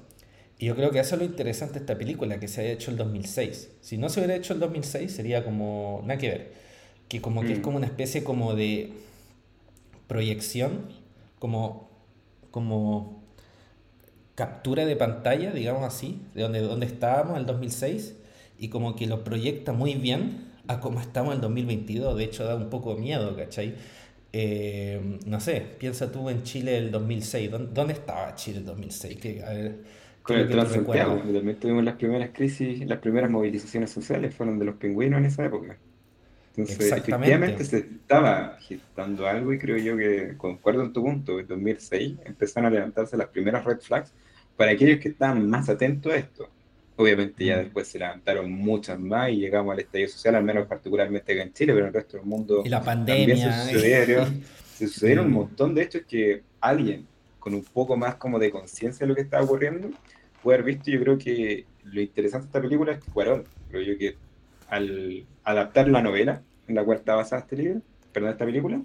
Y yo creo que eso es lo interesante de esta película, que se haya hecho el 2006. Si no se hubiera hecho el 2006 sería como nada que ver. Que como que es mm. como una especie como de proyección, como como captura de pantalla, digamos así, de donde, donde estábamos en el 2006 y como que lo proyecta muy bien a como estamos en el 2022. De hecho, da un poco de miedo, ¿cachai? Eh, no sé, piensa tú en Chile el 2006. ¿Dónde, estaba Chile el 2006? Con el Transantiago, también tuvimos las primeras crisis, las primeras movilizaciones sociales fueron de los pingüinos en esa época. Entonces, efectivamente se estaba gestando algo y creo yo que concuerdo en tu punto, en 2006 empezaron a levantarse las primeras red flags para aquellos que estaban más atentos a esto. Obviamente ya mm. después se levantaron muchas más y llegamos al estallido social, al menos particularmente acá en Chile, pero en el resto del mundo y la pandemia, se sucedieron, (laughs) se sucedieron un mm. montón de hechos que alguien con un poco más como de conciencia de lo que estaba ocurriendo puede haber visto. Yo creo que lo interesante de esta película es que Cuarón, creo yo que al adaptar la novela en la cual está basada este libro, perdón, esta película,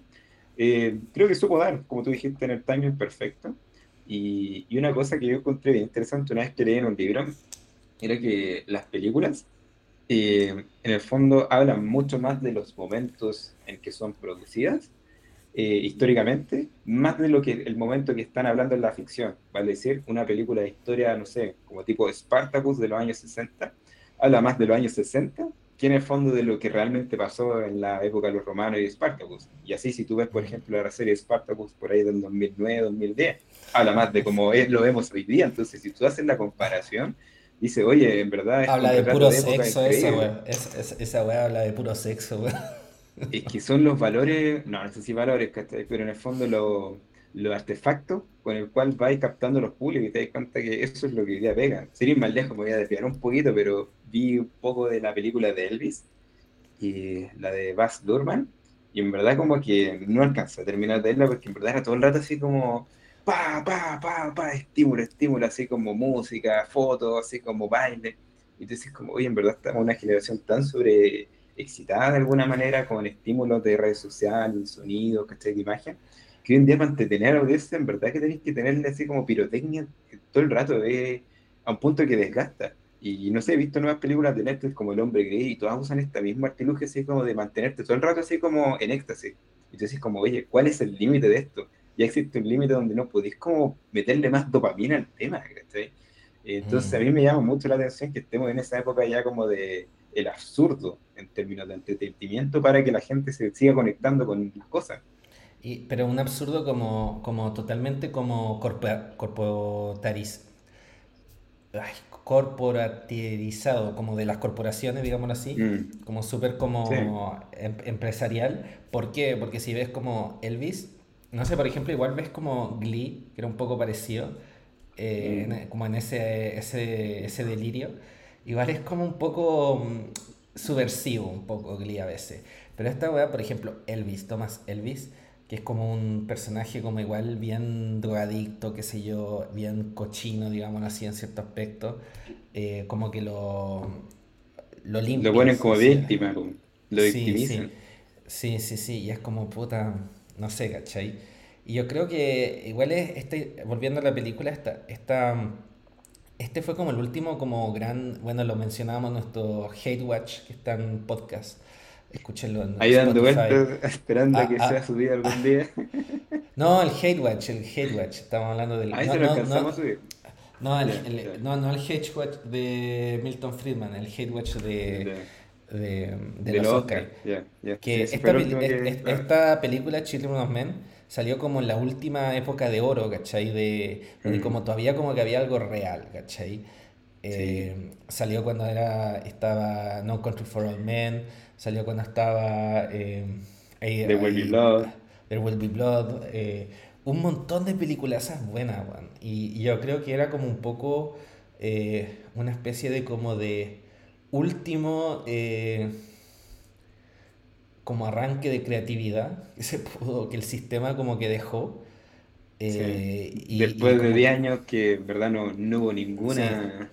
eh, creo que supo dar, como tú dijiste, en el timing perfecto. Y, y, una cosa que yo encontré interesante una vez que leí en un libro era que las películas, eh, en el fondo, hablan mucho más de los momentos en que son producidas eh, históricamente, más de lo que el momento que están hablando en la ficción. Vale decir, una película de historia, no sé, como tipo Spartacus de los años 60, habla más de los años 60 que en el fondo de lo que realmente pasó en la época de los romanos y Spartacus. Y así, si tú ves, por ejemplo, la serie Spartacus por ahí del 2009, 2010, habla más de cómo es, lo vemos hoy día. Entonces, si tú haces la comparación, dice, oye, en verdad... habla de puro sexo esa weá. esa weá habla de puro sexo, weá. Es que son los valores, no, no sé si valores, pero en el fondo los lo artefactos con el cual vais captando los públicos y te das cuenta que eso es lo que hoy día pega. Sin más lejos, me voy a desviar un poquito, pero vi un poco de la película de Elvis y la de Baz Luhrmann y en verdad como que no alcanza a terminar de verla porque en verdad era todo el rato así como pa, pa, pa, pa, estímulo, estímulo, así como música, fotos, así como baile. Y entonces como, oye, en verdad estamos una generación tan sobre excitada de alguna manera con estímulos de redes sociales, sonidos, ¿cachai? De imagen, que hoy en día para entretener a audiencia, en verdad que tenéis que tenerle así como pirotecnia todo el rato, de, a un punto que desgasta. Y no sé, he visto nuevas películas de Netflix como El Hombre Gay y todas usan esta misma artilugio así como de mantenerte todo el rato así como en éxtasis. Y entonces como, oye, ¿cuál es el límite de esto? Ya existe un límite donde no podéis como meterle más dopamina al tema, ¿cachai? Entonces a mí me llama mucho la atención que estemos en esa época ya como de el absurdo en términos de entretenimiento para que la gente se siga conectando con las cosas. Y, pero un absurdo como, como totalmente como corporatizado, como de las corporaciones, digámoslo así, mm. como súper como em, empresarial. ¿Por qué? Porque si ves como Elvis, no sé, por ejemplo, igual ves como Glee, que era un poco parecido, eh, mm. como en ese, ese, ese delirio igual es como un poco mm, subversivo, un poco Glee a veces. Pero esta weá, por ejemplo, Elvis, Thomas Elvis, que es como un personaje como igual bien drogadicto, qué sé yo, bien cochino, digamos así, en cierto aspecto, eh, como que lo, lo limpian. Lo ponen como víctima, lo victimizan. Sí, sí, sí, y es como puta, no sé, ¿cachai? Y yo creo que igual es, este, volviendo a la película, esta, esta este fue como el último como gran, bueno, lo mencionábamos nuestro Hate Watch, que está en podcast. Escúchenlo en Ahí dando vueltas, esperando a que ah, sea subido algún día. (laughs) No, el Hate Watch, el Hate Watch. Estamos hablando del... Ahí no, se lo alcanzamos no, a subir. No, el, no, no el Hate Watch de Milton Friedman, el Hate Watch de, de, de, de los Oscar. Que, esta, esta, película, Children of Men, salió como en la última época de oro, ¿cachai? De, mm. como todavía como que había algo real, ¿cachai? Eh, salió cuando era, estaba No Country for All Men, salió cuando estaba... Eh, There Will Be Blood. There Will Be Blood. Eh, un montón de películas buenas, Y, yo creo que era como un poco eh, una especie de como de último como arranque de creatividad que se pudo, que el sistema como que dejó. Eh, y, Después de 10 años que en verdad no, no hubo ninguna,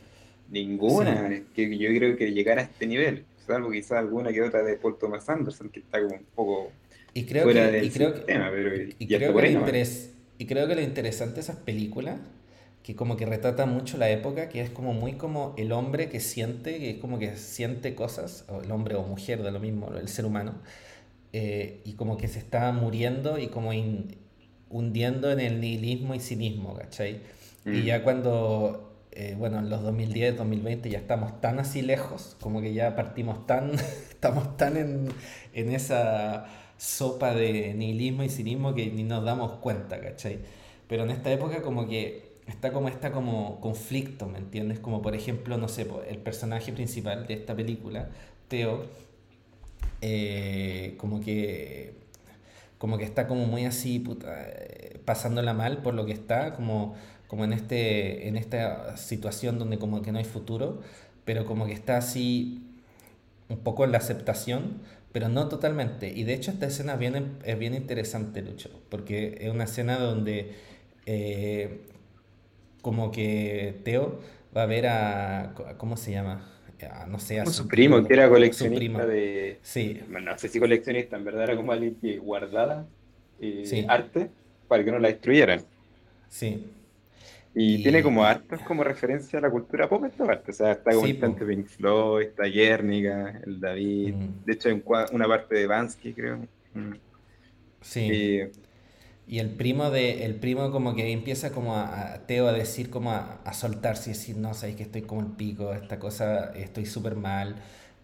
ninguna que yo creo que llegara a este nivel, salvo quizás alguna que otra de Paul Thomas Anderson, que está como un poco y creo fuera que, del y creo sistema, pero y, creo que lo y creo que lo interesante de esas películas que como que retrata mucho la época, que es como muy como el hombre que siente, que es como que siente cosas, o el hombre o mujer, de lo mismo, el ser humano, eh, y como que se está muriendo y como hundiendo en el nihilismo y cinismo, ¿cachai? Y mm. ya cuando eh, bueno, en los 2010, 2020 ya estamos tan así lejos, como que ya partimos tan, (laughs) estamos tan en, en esa sopa de nihilismo y cinismo que ni nos damos cuenta, ¿cachai? Pero en esta época como que está como está como conflicto, ¿me entiendes? Como por ejemplo, no sé, el personaje principal de esta película, Teo, eh, como que como que está como muy así puta, eh, pasándola mal por lo que está, como, como en, este, en esta situación donde como que no hay futuro, pero como que está así un poco en la aceptación, pero no totalmente. Y de hecho esta escena bien, es bien interesante, Lucho, porque es una escena donde eh, como que Teo va a ver a, ¿cómo se llama? no sé, a su, primo, que era coleccionista de... Sí. no sé si coleccionista, en verdad era como alguien que guardaba eh, arte para que no la destruyeran. Sí. Y, tiene como hartos como referencia a la cultura pop esta parte. O sea, está constante Pink Floyd, está Guernica, el David. Mm. De hecho, hay una parte de Bansky, creo. Mm. Sí. Eh, y el primo de el primo como que empieza como a, Teo a decir como a, a soltarse y decir no sabéis que estoy como el pico esta cosa estoy súper mal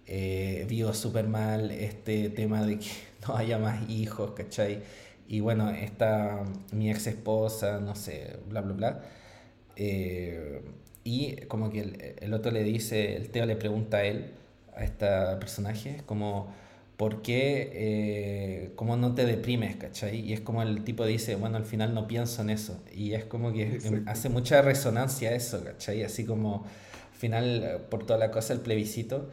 eh, vivo súper mal este tema de que (laughs) no haya más hijos ¿cachai? y bueno está mi ex esposa no sé bla bla bla eh, y como que el, el, otro le dice el Teo le pregunta a él a este personaje como ¿por qué, eh, cómo no te deprimes, cachai? Y es como el tipo dice, bueno, al final no pienso en eso. Y es como que hace mucha resonancia eso, cachai? Así como, al final, eh, por toda la cosa, el plebiscito,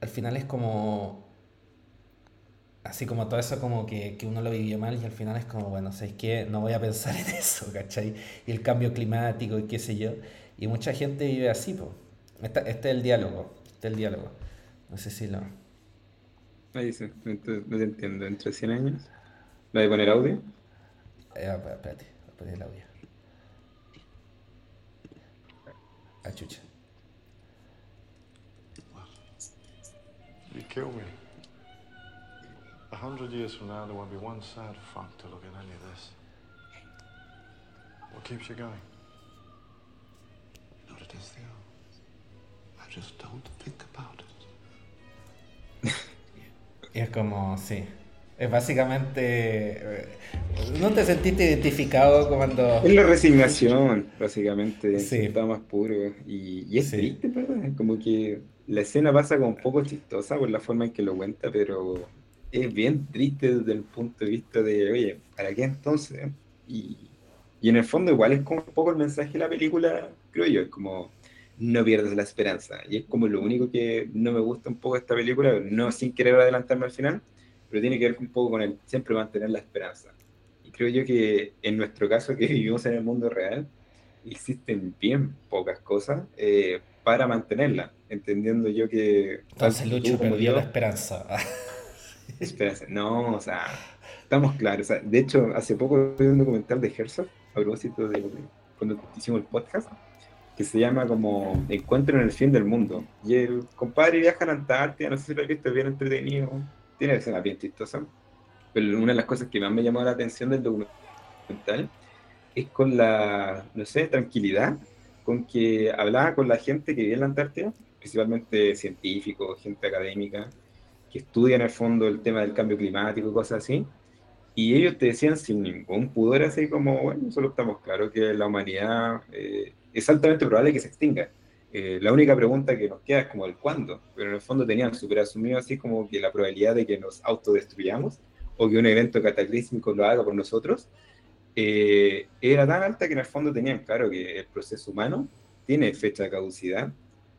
al final es como, así como todo eso como que, que uno lo vivió mal y al final es como, bueno, ¿sabes qué? No voy a pensar (laughs) en eso, ¿cachai? Y el cambio climático y qué sé yo. Y mucha gente vive así, pues. Este, este es el diálogo, este es el diálogo. No sé si lo... Ahí sí, no te entiendo. ¿Entre 100 años? ¿La de poner audio? Eh, espérate, voy a poner el audio. Ah, chucha. You kill me. A hundred years from now, there won't be one sad fuck to look at any of this. What keeps you going? What it is, Theo? I just don't think about it. (laughs) Y es como, sí. Es básicamente. Eh, ¿No te sentiste identificado cuando.? Es la resignación, básicamente. Sí. Está más puro. Y, y es triste, ¿verdad? Como que la escena pasa como un poco chistosa por la forma en que lo cuenta, pero es bien triste desde el punto de vista de, oye, ¿para qué entonces? Y, y en el fondo, igual es como un poco el mensaje de la película, creo yo. Es como no pierdes la esperanza. Y es como lo único que no me gusta un poco de esta película, no sin querer adelantarme al final, pero tiene que ver un poco con el siempre mantener la esperanza. Y creo yo que en nuestro caso, que vivimos en el mundo real, existen bien pocas cosas eh, para mantenerla, entendiendo yo que... Entonces Lucho perdió la esperanza. (laughs) esperanza. No, o sea, estamos claros. de hecho, hace poco vi un documental de Herzog, a propósito de cuando hicimos el podcast, que se llama como Encuentro en el fin del mundo. Y el compadre viaja a la Antártida, no sé si lo has visto, bien entretenido, tiene escenas bien chistosa. Pero una de las cosas que más me llamó la atención del documental es con la, no sé, tranquilidad con que hablaba con la gente que vive en la Antártida, principalmente científicos, gente académica, que estudia en el fondo el tema del cambio climático y cosas así. Y ellos te decían sin ningún pudor, así como, bueno, solo estamos claros que la humanidad eh, es altamente probable que se extinga. Eh, la única pregunta que nos queda es como el cuándo, pero en el fondo tenían súper asumido así como que la probabilidad de que nos autodestruyamos o que un evento cataclísmico lo haga por nosotros eh, era tan alta que en el fondo tenían claro que el proceso humano tiene fecha de caducidad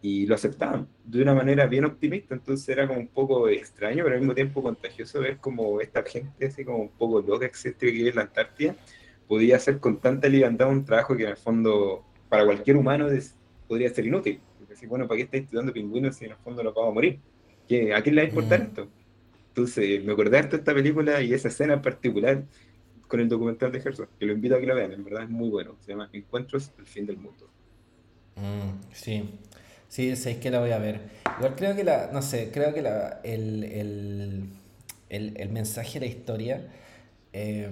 y lo aceptaban de una manera bien optimista, entonces era como un poco extraño, pero al mismo tiempo contagioso ver como esta gente así como un poco loca existe que vive en la Antártida podía hacer con tanta libertad un trabajo que en el fondo para cualquier humano podría ser inútil. Porque bueno, ¿para qué estáis estudiando pingüinos si en el fondo nos vamos a morir? ¿Qué, ¿A quién le va a importar mm. esto? Entonces, me acordé de esta película y esa escena en particular con el documental de Herzog, que lo invito a que lo vean, en verdad es muy bueno. Se llama Encuentros, el fin del mundo. Mm, sí, sí, es que la voy a ver. Igual creo que la, no sé, creo que la, el, el, el, mensaje de la historia... Eh,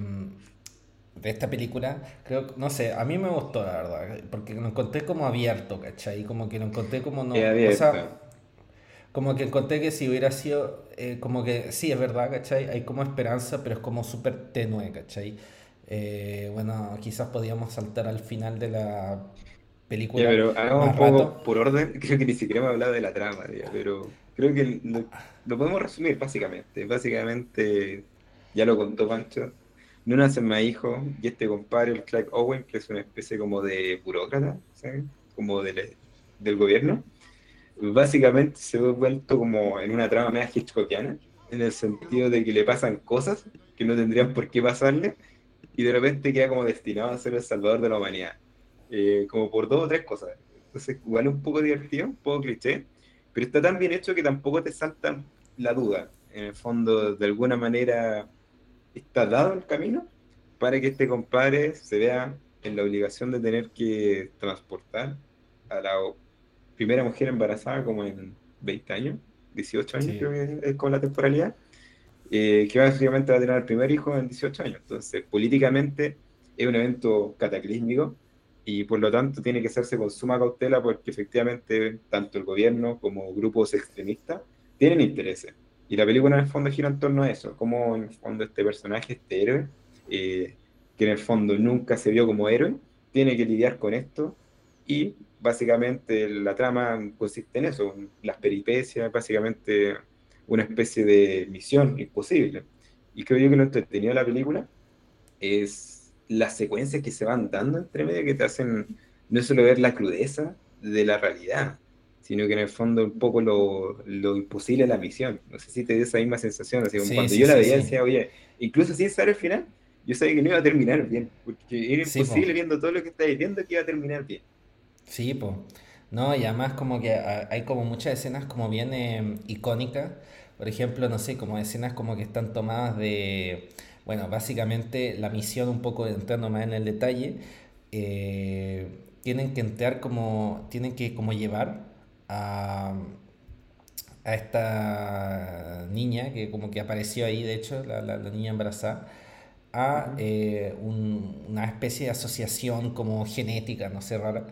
de esta película, creo, no sé, a mí me gustó la verdad, porque lo encontré como abierto, ¿cachai? Como que lo encontré como no... O sea, como que encontré que si hubiera sido, eh, como que sí, es verdad, ¿cachai? Hay como esperanza, pero es como súper tenue, ¿cachai? Eh, bueno, quizás podíamos saltar al final de la película Ya, pero hagamos un poco rato. por orden. (laughs) Creo que ni siquiera hemos hablado de la trama, ya, pero creo que lo, lo podemos resumir básicamente. Básicamente, ya lo contó Pancho, no nacen más hijos y este compadre, el Clark Owen, que es una especie como de burócrata, ¿sabes? Como del, del gobierno, básicamente se ve vuelto como en una trama media hitchcockiana, en el sentido de que le pasan cosas que no tendrían por qué pasarle y de repente queda como destinado a ser el salvador de la humanidad. Eh, como por dos o tres cosas. Entonces, igual es un poco divertido, un poco cliché, pero está tan bien hecho que tampoco te salta la duda. En el fondo, de alguna manera, está dado el camino para que este compadre se vea en la obligación de tener que transportar a la primera mujer embarazada como en 20 años, 18 años Sí. creo que es con la temporalidad, eh, que básicamente va a tener el primer hijo en 18 años. Entonces, políticamente es un evento cataclísmico y por lo tanto tiene que hacerse con suma cautela porque efectivamente tanto el gobierno como grupos extremistas tienen intereses. Y la película en el fondo gira en torno a eso, como en el fondo este personaje, este héroe, eh, que en el fondo nunca se vio como héroe, tiene que lidiar con esto y básicamente la trama consiste en eso, las peripecias, básicamente una especie de misión imposible. Y creo yo que lo entretenido de la película es las secuencias que se van dando entre medio que te hacen no solo ver la crudeza de la realidad, sino que en el fondo un poco lo, lo imposible de la misión. No sé si te dio esa misma sensación, así como Sí, cuando sí, yo la veía sí. decía, oye, incluso sin saber el final, yo sabía que no iba a terminar bien, porque era imposible po. viendo todo lo que estáis viendo que iba a terminar bien. Sí, pues. No, y además como que ha- hay como muchas escenas como bien eh, icónicas. Por ejemplo, no sé, como escenas como que están tomadas de, bueno, básicamente la misión un poco entrando más en el detalle, eh, tienen que entrar como, tienen que como llevar a, a esta niña que como que apareció ahí, de hecho, la, la- la niña embarazada, a eh, un- una especie de asociación como genética, no sé, rara,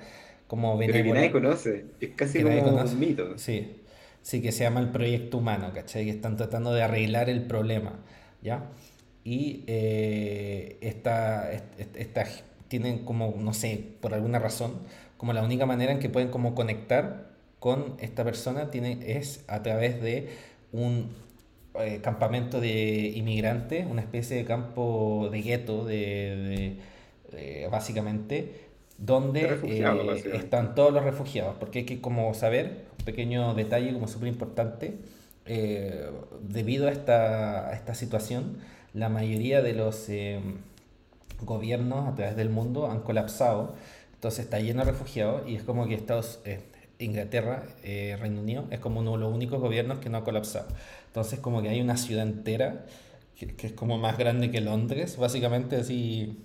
como Pero que nadie conoce, es casi que como conoce. un mito. Sí, sí, que se llama el proyecto humano, ¿cachai? Que están tratando de arreglar el problema, ¿ya? Y eh, esta, est- est- esta tienen como, no sé, por alguna razón, como la única manera en que pueden como conectar con esta persona tiene, es a través de un eh, campamento de inmigrantes, una especie de campo de gueto, de, de- de- básicamente, donde eh, están todos los refugiados, porque hay que como saber, un pequeño detalle como súper importante, debido a esta, a esta situación, la mayoría de los eh, gobiernos a través del mundo han colapsado, entonces está lleno de refugiados y es como que Estados eh, Inglaterra, eh, Reino Unido, es como uno de los únicos gobiernos que no ha colapsado. Entonces como que hay una ciudad entera que, que es como más grande que Londres, básicamente así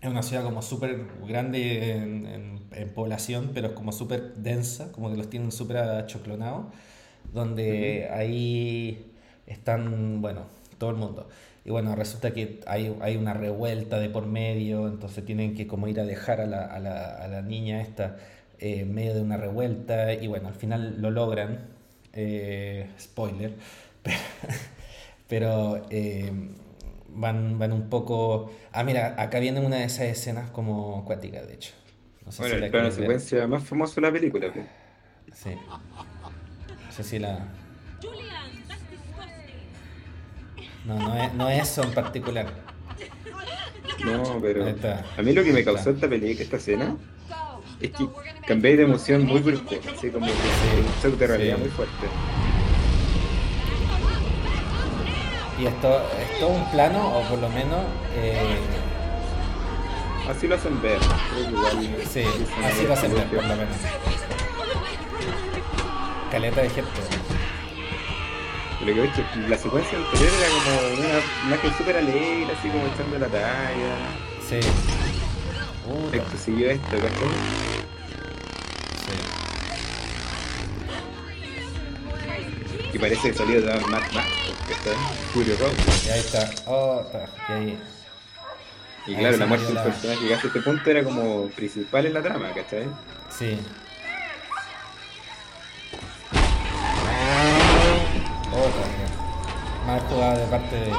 es una ciudad como súper grande en, en- en población, pero es como súper densa, como que los tienen súper achoclonados, donde ahí están, bueno, todo el mundo. Y bueno, resulta que hay, hay una revuelta de por medio, entonces tienen que como ir a dejar a la, a la, a la niña esta eh, en medio de una revuelta, y bueno, al final lo logran, eh, spoiler, (laughs) pero, pero eh, van, van un poco... Ah, mira, acá viene una de esas escenas como acuáticas, de hecho. No sé Bueno, si el plano secuencia más famoso de la película. pues. Sí. No sé si la... No, no es, no es eso en particular. No, pero a mí lo que me causó esta película, esta escena, es que cambié de emoción muy brusco, así como que un shock de realidad Sí. muy fuerte. Y esto es todo un plano, o por lo menos... eh, Así lo hacen ver. Sí, así lo hacen ver, por lo menos. Caleta de gente. Lo que ves que la secuencia anterior era como una imagen súper alegre, así como echando la talla. Sí. Puta, Esto siguió esto, ¿cachai? sí. Que parece que salió de Mad Max, ¿cachai? Fury Road. Y ahí está. Oh, está. Y ahí. Y Ahí claro, la muerte del personaje que hace este punto era como principal en la trama, ¿cachai? Sí. Otra, mira. Mal jugada de parte de.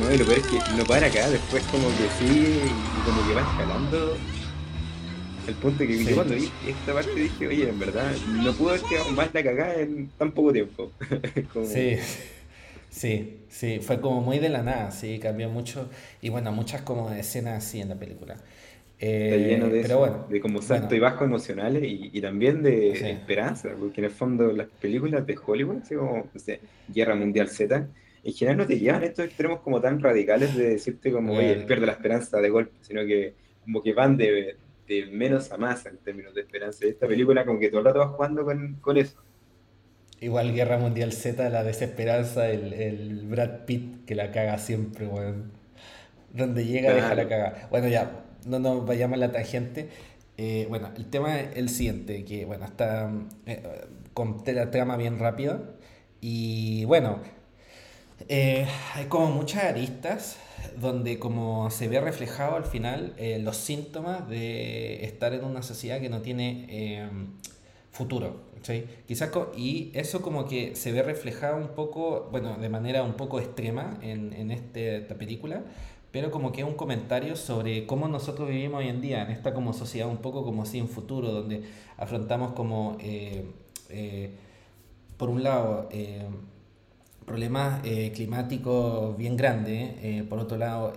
No, y lo peor es que no para acá, después como que sigue y como que va escalando. El punto que Sí. yo cuando vi esta parte dije, oye, en verdad, no pudo haber quedado más la cagada en tan poco tiempo. (laughs) Como- Sí, sí, sí, fue como muy de la nada, sí, cambió mucho. Y bueno, muchas como escenas así en la película. Está Eh, lleno de pero eso, bueno, de como salto bueno. y bajo emocionales y, y también de Sí. esperanza, porque en el fondo las películas de Hollywood, así como, no sé, Guerra Mundial Z, en general no te llevan estos extremos como tan radicales de decirte como, oye, pierde la esperanza de golpe, sino que como que van de, de menos a más en términos de esperanza. Y esta película como que todo el rato va jugando con, con eso. Igual Guerra Mundial Z, la desesperanza, el, el Brad Pitt que la caga siempre, weón. Donde llega, deja la caga. Bueno, ya, no nos vayamos a la tangente. Eh, bueno, el tema es el siguiente, que bueno, está eh, con la trama bien rápida. Y bueno, eh, hay como muchas aristas donde como se ve reflejado al final eh, los síntomas de estar en una sociedad que no tiene eh, futuro. ¿cachai? Quizás y eso como que se ve reflejado un poco, bueno, de manera un poco extrema en, en esta película, pero como que un comentario sobre cómo nosotros vivimos hoy en día, en esta como sociedad un poco como sin futuro, donde afrontamos como, eh, eh, por un lado, eh, problemas climáticos bien grandes, por otro lado,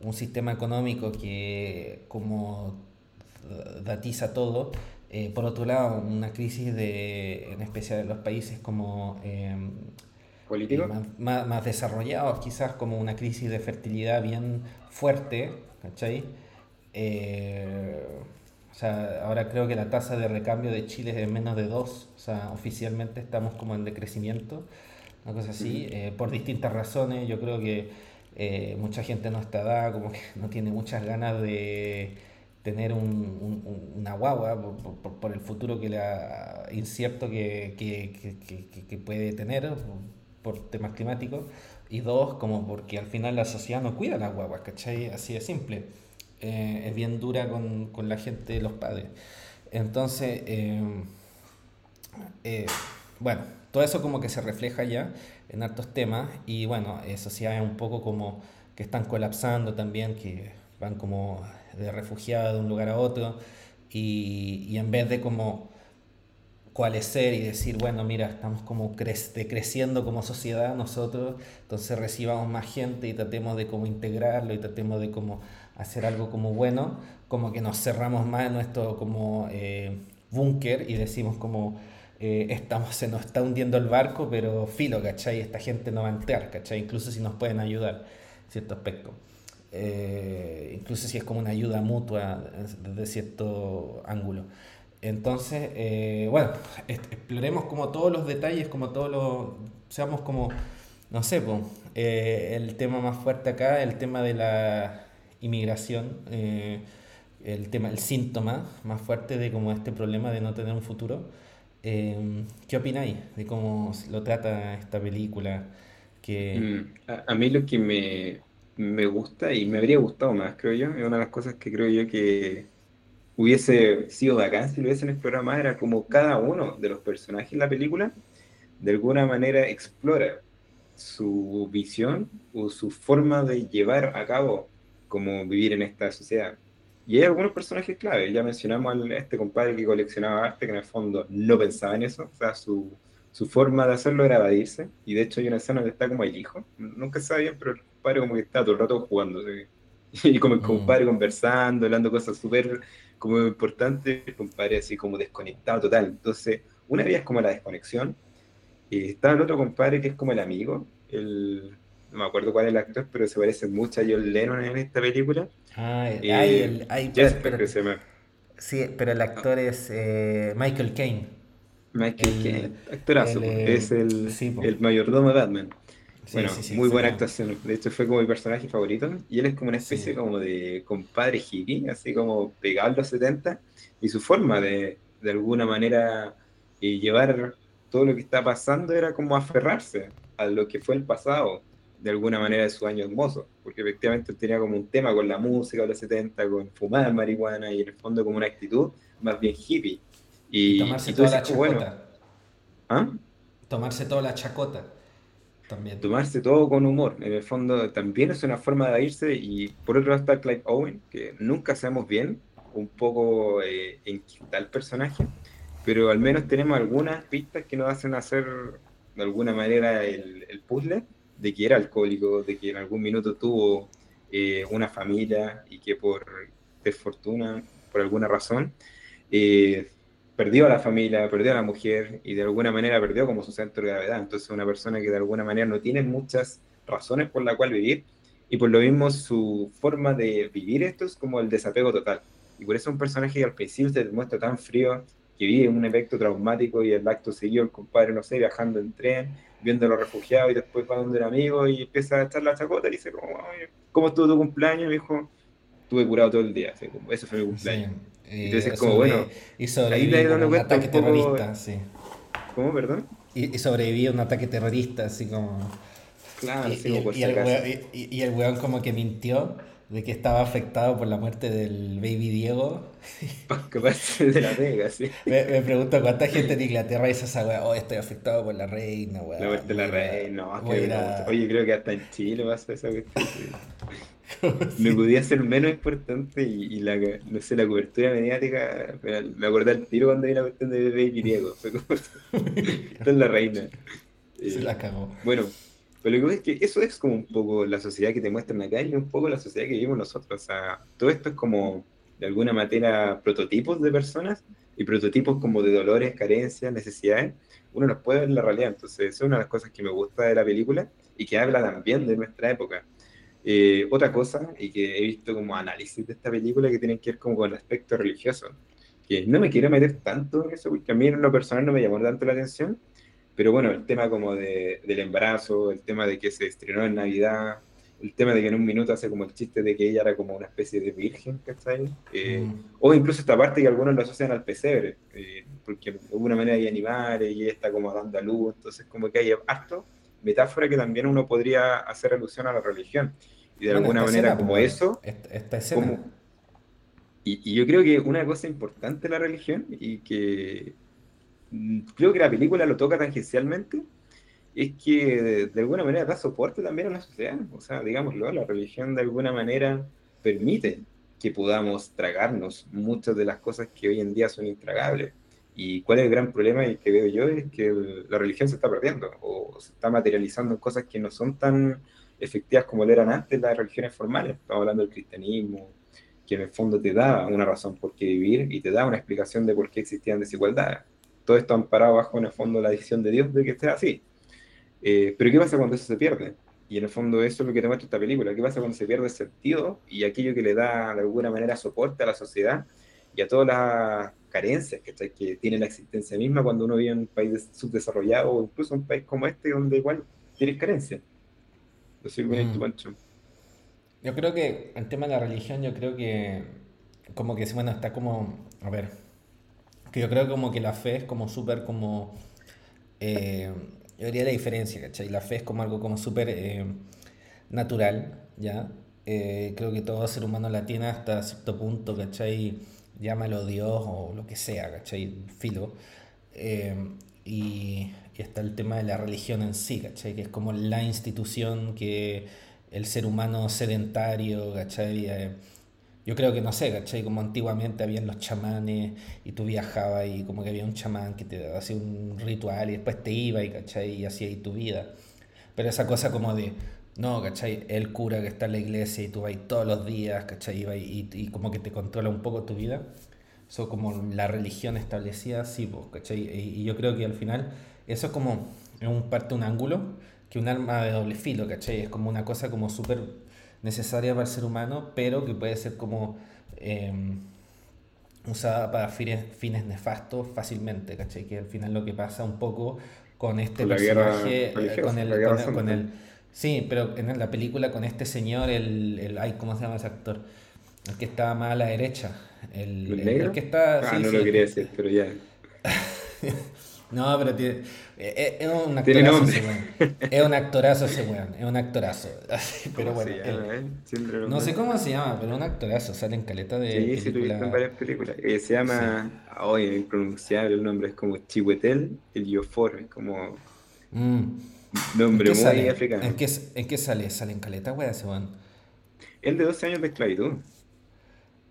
un sistema económico que como datiza todo, por otro lado, una crisis de, en especial en los países como ¿Político? más, más- más desarrollados, quizás como una crisis de fertilidad bien fuerte, ¿cachai? Eh, o sea, ahora creo que la tasa de recambio de Chile es de menos de 2, o sea, oficialmente estamos como en decrecimiento, una cosa así, eh, por distintas razones, yo creo que eh, mucha gente no está dada, como que no tiene muchas ganas de tener un, un- un- una guagua por, por- por el futuro que la incierto que- que- que- que puede tener por temas climáticos y dos como porque al final la sociedad no cuida las guaguas, ¿cachai? Así de simple. Eh, es bien dura con, con la gente, los padres. Entonces, eh, eh, bueno, todo eso como que se refleja ya en hartos temas y bueno, sociedades un poco como que están colapsando también, que van como de refugiados de un lugar a otro y, y en vez de como coalescer y decir, bueno, mira, estamos como cre- decreciendo como sociedad nosotros, entonces recibamos más gente y tratemos de como integrarlo y tratemos de como hacer algo como bueno, como que nos cerramos más en nuestro como eh, búnker y decimos como eh, estamos, se nos está hundiendo el barco, pero filo, ¿cachai? Esta gente no va a entrar, ¿cachai? Incluso si nos pueden ayudar en cierto aspecto. Eh, incluso si es como una ayuda mutua desde cierto ángulo. Entonces, eh, bueno, exploremos como todos los detalles, como todos los, seamos como, no sé, po, eh, el tema más fuerte acá, el tema de la inmigración, eh, el tema, el síntoma más fuerte de como este problema de no tener un futuro. Eh, ¿qué opináis de cómo lo trata esta película? Que, Mm, A, a mí lo que me, me gusta y me habría gustado más, creo yo, es una de las cosas que creo yo que hubiese sido bacán si lo hubiesen explorado más, era como cada uno de los personajes en la película de alguna manera explora su visión o su forma de llevar a cabo como vivir en esta sociedad. Y hay algunos personajes clave, ya mencionamos a este compadre que coleccionaba arte, que en el fondo no pensaba en eso, o sea, su, su forma de hacerlo era evadirse, y de hecho hay una escena donde está como el hijo, nunca se sabe bien, pero el compadre como que está todo el rato jugando, ¿sí? (laughs) y como el Mm. compadre conversando, hablando cosas súper como importantes, el compadre así como desconectado total, entonces una vez es como la desconexión, y está el otro compadre que es como el amigo, el, no me acuerdo cuál es el actor, pero se parece mucho a John Lennon en esta película, Ah, el- Eh, el- pero- que se llama. sí, pero el actor es eh, Michael Caine. Michael El- Caine, actorazo, eh, es el, sí, el mayordomo de Batman. Sí, Bueno, sí, sí, muy buena actuación. De hecho, fue como mi personaje favorito. Y él es como una especie como de compadre hippie, así como pegado a los 70. Y su forma de, de alguna manera, eh, llevar todo lo que está pasando era como aferrarse a lo que fue el pasado. de alguna manera de sus años mozos, porque efectivamente tenía como un tema con la música de los 70, con fumar marihuana y en el fondo como una actitud más bien hippie. Y, tomarse y toda la dices, bueno, chacota. ¿ah? Tomarse toda la chacota. También. tomarse todo con humor. En el fondo también es una forma de irse y por otro lado está Clive Owen, que nunca sabemos bien un poco eh, en qué está el personaje, pero al menos tenemos algunas pistas que nos hacen hacer de alguna manera el, el puzzle de que era alcohólico, de que en algún minuto tuvo eh, una familia y que por desfortuna, por alguna razón, eh, perdió a la familia, perdió a la mujer y de alguna manera perdió como su centro de gravedad. Entonces una persona que de alguna manera no tiene muchas razones por la cual vivir y por lo mismo su forma de vivir esto es como el desapego total. Y por eso un personaje que al principio se muestra tan frío, que vive un efecto traumático y el acto seguido, el compadre, no sé, viajando en tren, viendo a los refugiados y después va donde un amigo y empieza a echar la chacota y dice como, "Oye, ¿cómo estuvo tu cumpleaños? Y me dijo, estuve curado todo el día, así como, eso fue mi cumpleaños. Sí. Entonces, Y como, sobre- bueno, y a un ataque terrorista, sí. ¿Cómo, perdón? Y, y sobreviví a un ataque terrorista, así como... Claro, y, sí, y- como por si el weón, y- el weón como que mintió de que estaba afectado por la muerte del baby Diego. (laughs) Capaz de la Vega, sí. Me, me pregunto cuánta gente en Inglaterra dice esa weá, oh, estoy afectado por la reina, weón. La muerte de la reina, no, que a-. Oye, creo que hasta en Chile pasa esa cuestión. (laughs) sí. Me podía ser menos importante y, y la, no sé, la cobertura mediática, me acordé al tiro cuando vi la cuestión de Baby Diego. Fue como, (laughs) (laughs) esta es la reina. Se Eh, la cagó. Bueno, pero lo que es que eso es como un poco la sociedad que te muestran acá y un poco la sociedad que vivimos nosotros. O sea, todo esto es como, de alguna manera, prototipos de personas y prototipos como de dolores, carencias, necesidades. Uno los puede ver en la realidad. Entonces, eso es una de las cosas que me gusta de la película y que habla también de nuestra época. Eh, otra cosa, y que he visto como análisis de esta película, que tienen que ver como con el aspecto religioso. Que no me quiero meter tanto en eso, porque a mí en lo personal no me llamó tanto la atención, pero bueno, el tema como de, del embarazo, el tema de que se estrenó en Navidad, el tema de que en un minuto hace como el chiste de que ella era como una especie de virgen, ¿cachai? Eh, Mm. O incluso esta parte que algunos lo asocian al pesebre, eh, porque de alguna manera hay animales y ella está como dando a luz, entonces como que hay harto metáfora que también uno podría hacer alusión a la religión. Y de Bueno, alguna manera escena, como pues, eso, Esta, esta escena. como- y, y yo creo que una cosa importante de la religión y que creo que la película lo toca tangencialmente es que de, de alguna manera da soporte también a la sociedad. O sea, digámoslo, la religión de alguna manera permite que podamos tragarnos muchas de las cosas que hoy en día son intragables. Y cuál es el gran problema que veo yo es que la religión se está perdiendo o se está materializando en cosas que no son tan efectivas como lo eran antes las religiones formales. Estamos hablando del cristianismo, que en el fondo te da una razón por qué vivir y te da una explicación de por qué existían desigualdades. Todo esto amparado bajo en el fondo la decisión de Dios de que esté así. Eh, pero ¿qué pasa cuando eso se pierde? Y en el fondo eso es lo que te muestra esta película. ¿Qué pasa cuando se pierde el sentido y aquello que le da de alguna manera soporte a la sociedad y a todas las carencias ¿cachai? que tiene la existencia misma cuando uno vive en un país des- subdesarrollado o incluso un país como este donde igual tienes carencias? En Mm. Yo creo que el tema de la religión, yo creo que como que, bueno, está como, a ver, que yo creo como que la fe es como súper como, eh, yo diría la diferencia, ¿cachai? La fe es como algo como súper eh, natural, ¿ya? Eh, creo que todo ser humano la tiene hasta cierto punto, ¿cachai? Llámalo Dios o lo que sea, ¿cachai? Filo. Eh, y, y está el tema de la religión en sí, ¿cachai? Que es como la institución que el ser humano sedentario, ¿cachai? Eh, yo creo que no sé, ¿cachai? Como antiguamente habían los chamanes y tú viajabas y como que había un chamán que te hacía un ritual y después te iba y, ¿cachai? Y hacía ahí tu vida. Pero esa cosa como de, no, ¿cachai? El cura que está en la iglesia y tú vas todos los días, ¿cachai? Y, y, y como que te controla un poco tu vida. Eso como la religión establecida, sí, pues, ¿cachai? Y, y yo creo que al final eso es como, un parte, un ángulo, que un arma de doble filo, ¿cachai? Es como una cosa como súper necesaria para el ser humano, pero que puede ser como eh, usada para fines, fines nefastos fácilmente, ¿cachai? Que al final lo que pasa un poco con este Con personaje, eh, con el, la guerra con el- con santa. el- sí, pero en la película con este señor, el, el ay, ¿cómo se llama ese actor? El que está más a la derecha, el, ¿El negro? el que está, Ah, sí, no sí, lo quería que- decir, pero ya. (laughs) No, pero tiene, eh, eh, es un actorazo ese weón. Es un actorazo ese weón. Es un actorazo. (laughs) Pero ¿Cómo bueno, se llama, él- eh? No sé cómo se llama, pero un actorazo. Sale en caleta de Sí, sí, en película. varias películas. Eh, se llama, hoy impronunciable el nombre, es como Chihuetel, el Yofor, es como Mm. Un ¿En nombre qué muy sale? africano. ¿En qué, en qué sale? Sale en caleta, weón, ese weón. El de 12 años de esclavitud.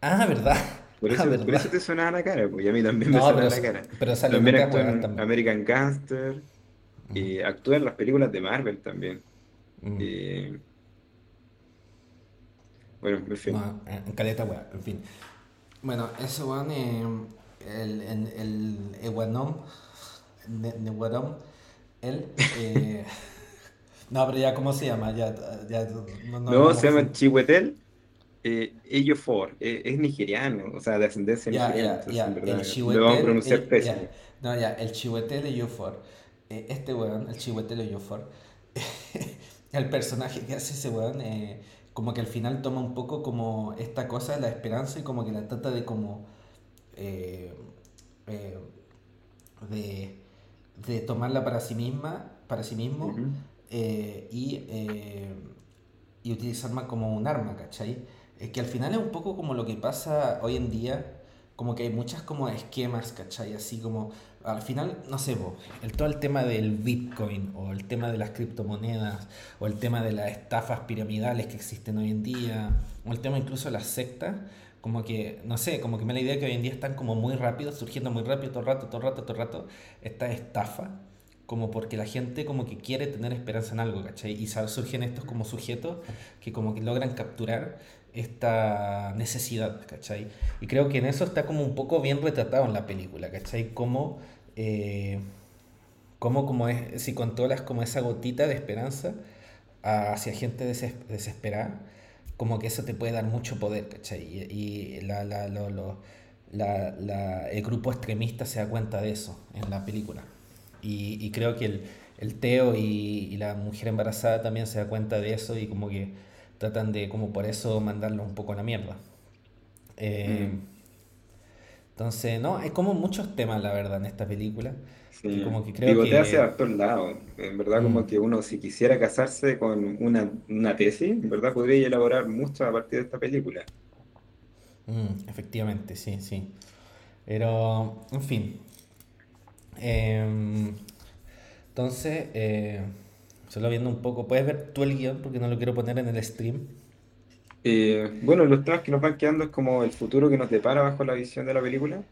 Ah, ¿verdad? Por Ah, eso, por ¿verdad? eso te sonaba la cara, pues y a mí también me No, sonaba pero- la cara. pero sale en también actúa en también. American Gangster y actúa en las películas de Marvel también. Y, bueno, en fin. No, en caleta, weón, en fin. Bueno, ese weón, eh, el, el, el Neguarom, él, eh, (laughs) no, pero ya, ¿cómo se llama? Ya, ya, no, no, No, no, se llama no. Chihuetel eh, Ejiofor, eh, es nigeriano, o sea, de ascendencia Ya, nigeriana, ya, entonces ya, en verdad el lo vamos a chihuetel, pronunciar el- pésimo. ya, no, ya, el chihuetel de Yofor, eh, este weón, el chihuetel de Yofor, (laughs) el personaje que hace ese weón, eh, como que al final toma un poco como esta cosa de la esperanza y como que la trata de como, de, de tomarla para sí misma, para sí mismo, eh, y, eh, y utilizarla como un arma, ¿cachai? Es que al final es un poco como lo que pasa hoy en día, como que hay muchas como esquemas, ¿cachai? Así como, al final, no sé, po, el, todo el tema del Bitcoin, o el tema de las criptomonedas, o el tema de las estafas piramidales que existen hoy en día, o el tema incluso de las sectas, como que, no sé, como que me da la idea que hoy en día están como muy rápido, surgiendo muy rápido, todo el rato, todo rato, todo el rato, esta estafa, como porque la gente como que quiere tener esperanza en algo, ¿cachai? Y surgen estos como sujetos que como que logran capturar esta necesidad, ¿cachai? Y creo que en eso está como un poco bien retratado en la película, ¿cachai? Como, eh, como, como es, si controlas como esa gotita de esperanza hacia gente deses- desesperada, como que eso te puede dar mucho poder, ¿cachai? Y, y la, la, lo- la- la- el grupo extremista se da cuenta de eso en la película. Y, y creo que el, el Teo y, y la mujer embarazada también se da cuenta de eso y como que tratan de, como por eso, mandarlo un poco a la mierda. Eh, Mm. Entonces, no, hay como muchos temas, la verdad, en esta película. Sí. como que creo Pivotea que... hacia todos lados. En verdad, como Mm. que uno, si quisiera casarse con una, una tesis, en verdad podría elaborar mucho a partir de esta película. Mm, efectivamente, sí, sí. Pero, en fin. Em, entonces, eh, solo viendo un poco, ¿puedes ver tú el guion? Porque no lo quiero poner en el stream. Eh, bueno, los temas que nos van quedando es como el futuro que nos depara bajo la visión de la película,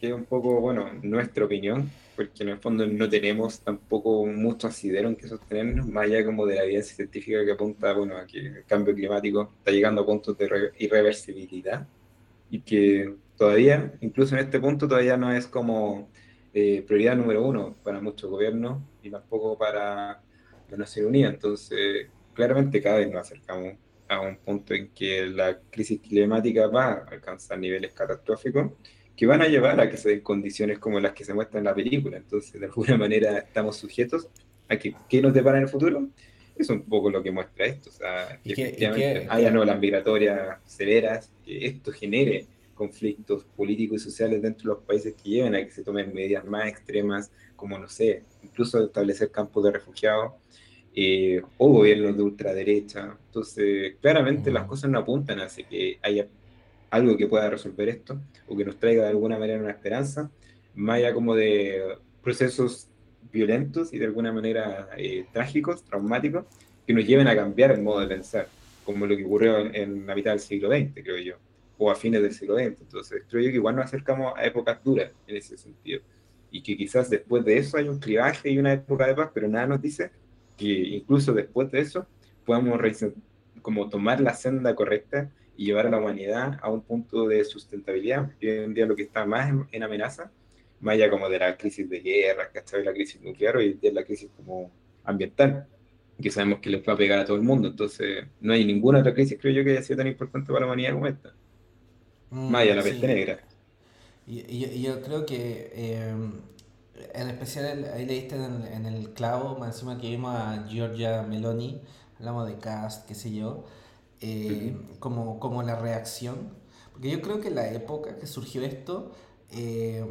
que es un poco, bueno, nuestra opinión, porque en el fondo no tenemos tampoco mucho asidero en que sostenernos, más allá como de la evidencia científica que apunta, bueno, a que el cambio climático está llegando a puntos de irre- irreversibilidad y que todavía, incluso en este punto, todavía no es como eh, prioridad número uno para muchos gobiernos y tampoco para la Nación Unida. Entonces, claramente cada vez nos acercamos a un punto en que la crisis climática va a alcanzar niveles catastróficos que van a llevar a que se den condiciones como las que se muestran en la película. Entonces, de alguna (laughs) manera, estamos sujetos a que qué nos depara en el futuro. Es un poco lo que muestra esto. O sea, que y efectivamente haya olas migratorias severas, que esto genere conflictos políticos y sociales dentro de los países que lleven a que se tomen medidas más extremas, como, no sé, incluso establecer campos de refugiados eh, o gobiernos de ultraderecha. Entonces, claramente Mm. las cosas no apuntan hacia que haya algo que pueda resolver esto o que nos traiga de alguna manera una esperanza, más allá como de procesos violentos y de alguna manera eh, trágicos, traumáticos, que nos lleven a cambiar el modo de pensar, como lo que ocurrió en, la mitad del siglo XX, creo yo, o a fines del siglo XX. Entonces, creo yo que igual nos acercamos a épocas duras en ese sentido, y que quizás después de eso hay un clivaje y una época de paz, pero nada nos dice que incluso después de eso podamos como tomar la senda correcta y llevar a la humanidad a un punto de sustentabilidad, porque hoy en día lo que está más en, en amenaza, más allá como de la crisis de guerra, ¿cachai? La crisis nuclear, día es la crisis como ambiental, que sabemos que les va a pegar a todo el mundo, entonces no hay ninguna otra crisis, creo yo, que haya sido tan importante para la humanidad como esta, Mm, más allá de la sí. peste negra. Y, y- y yo creo que eh, en especial ahí leíste en, en el clavo, más encima que vimos a Giorgia Meloni, hablamos de cast, qué sé yo, eh, como, como la reacción. Porque yo creo que la época que surgió esto, eh,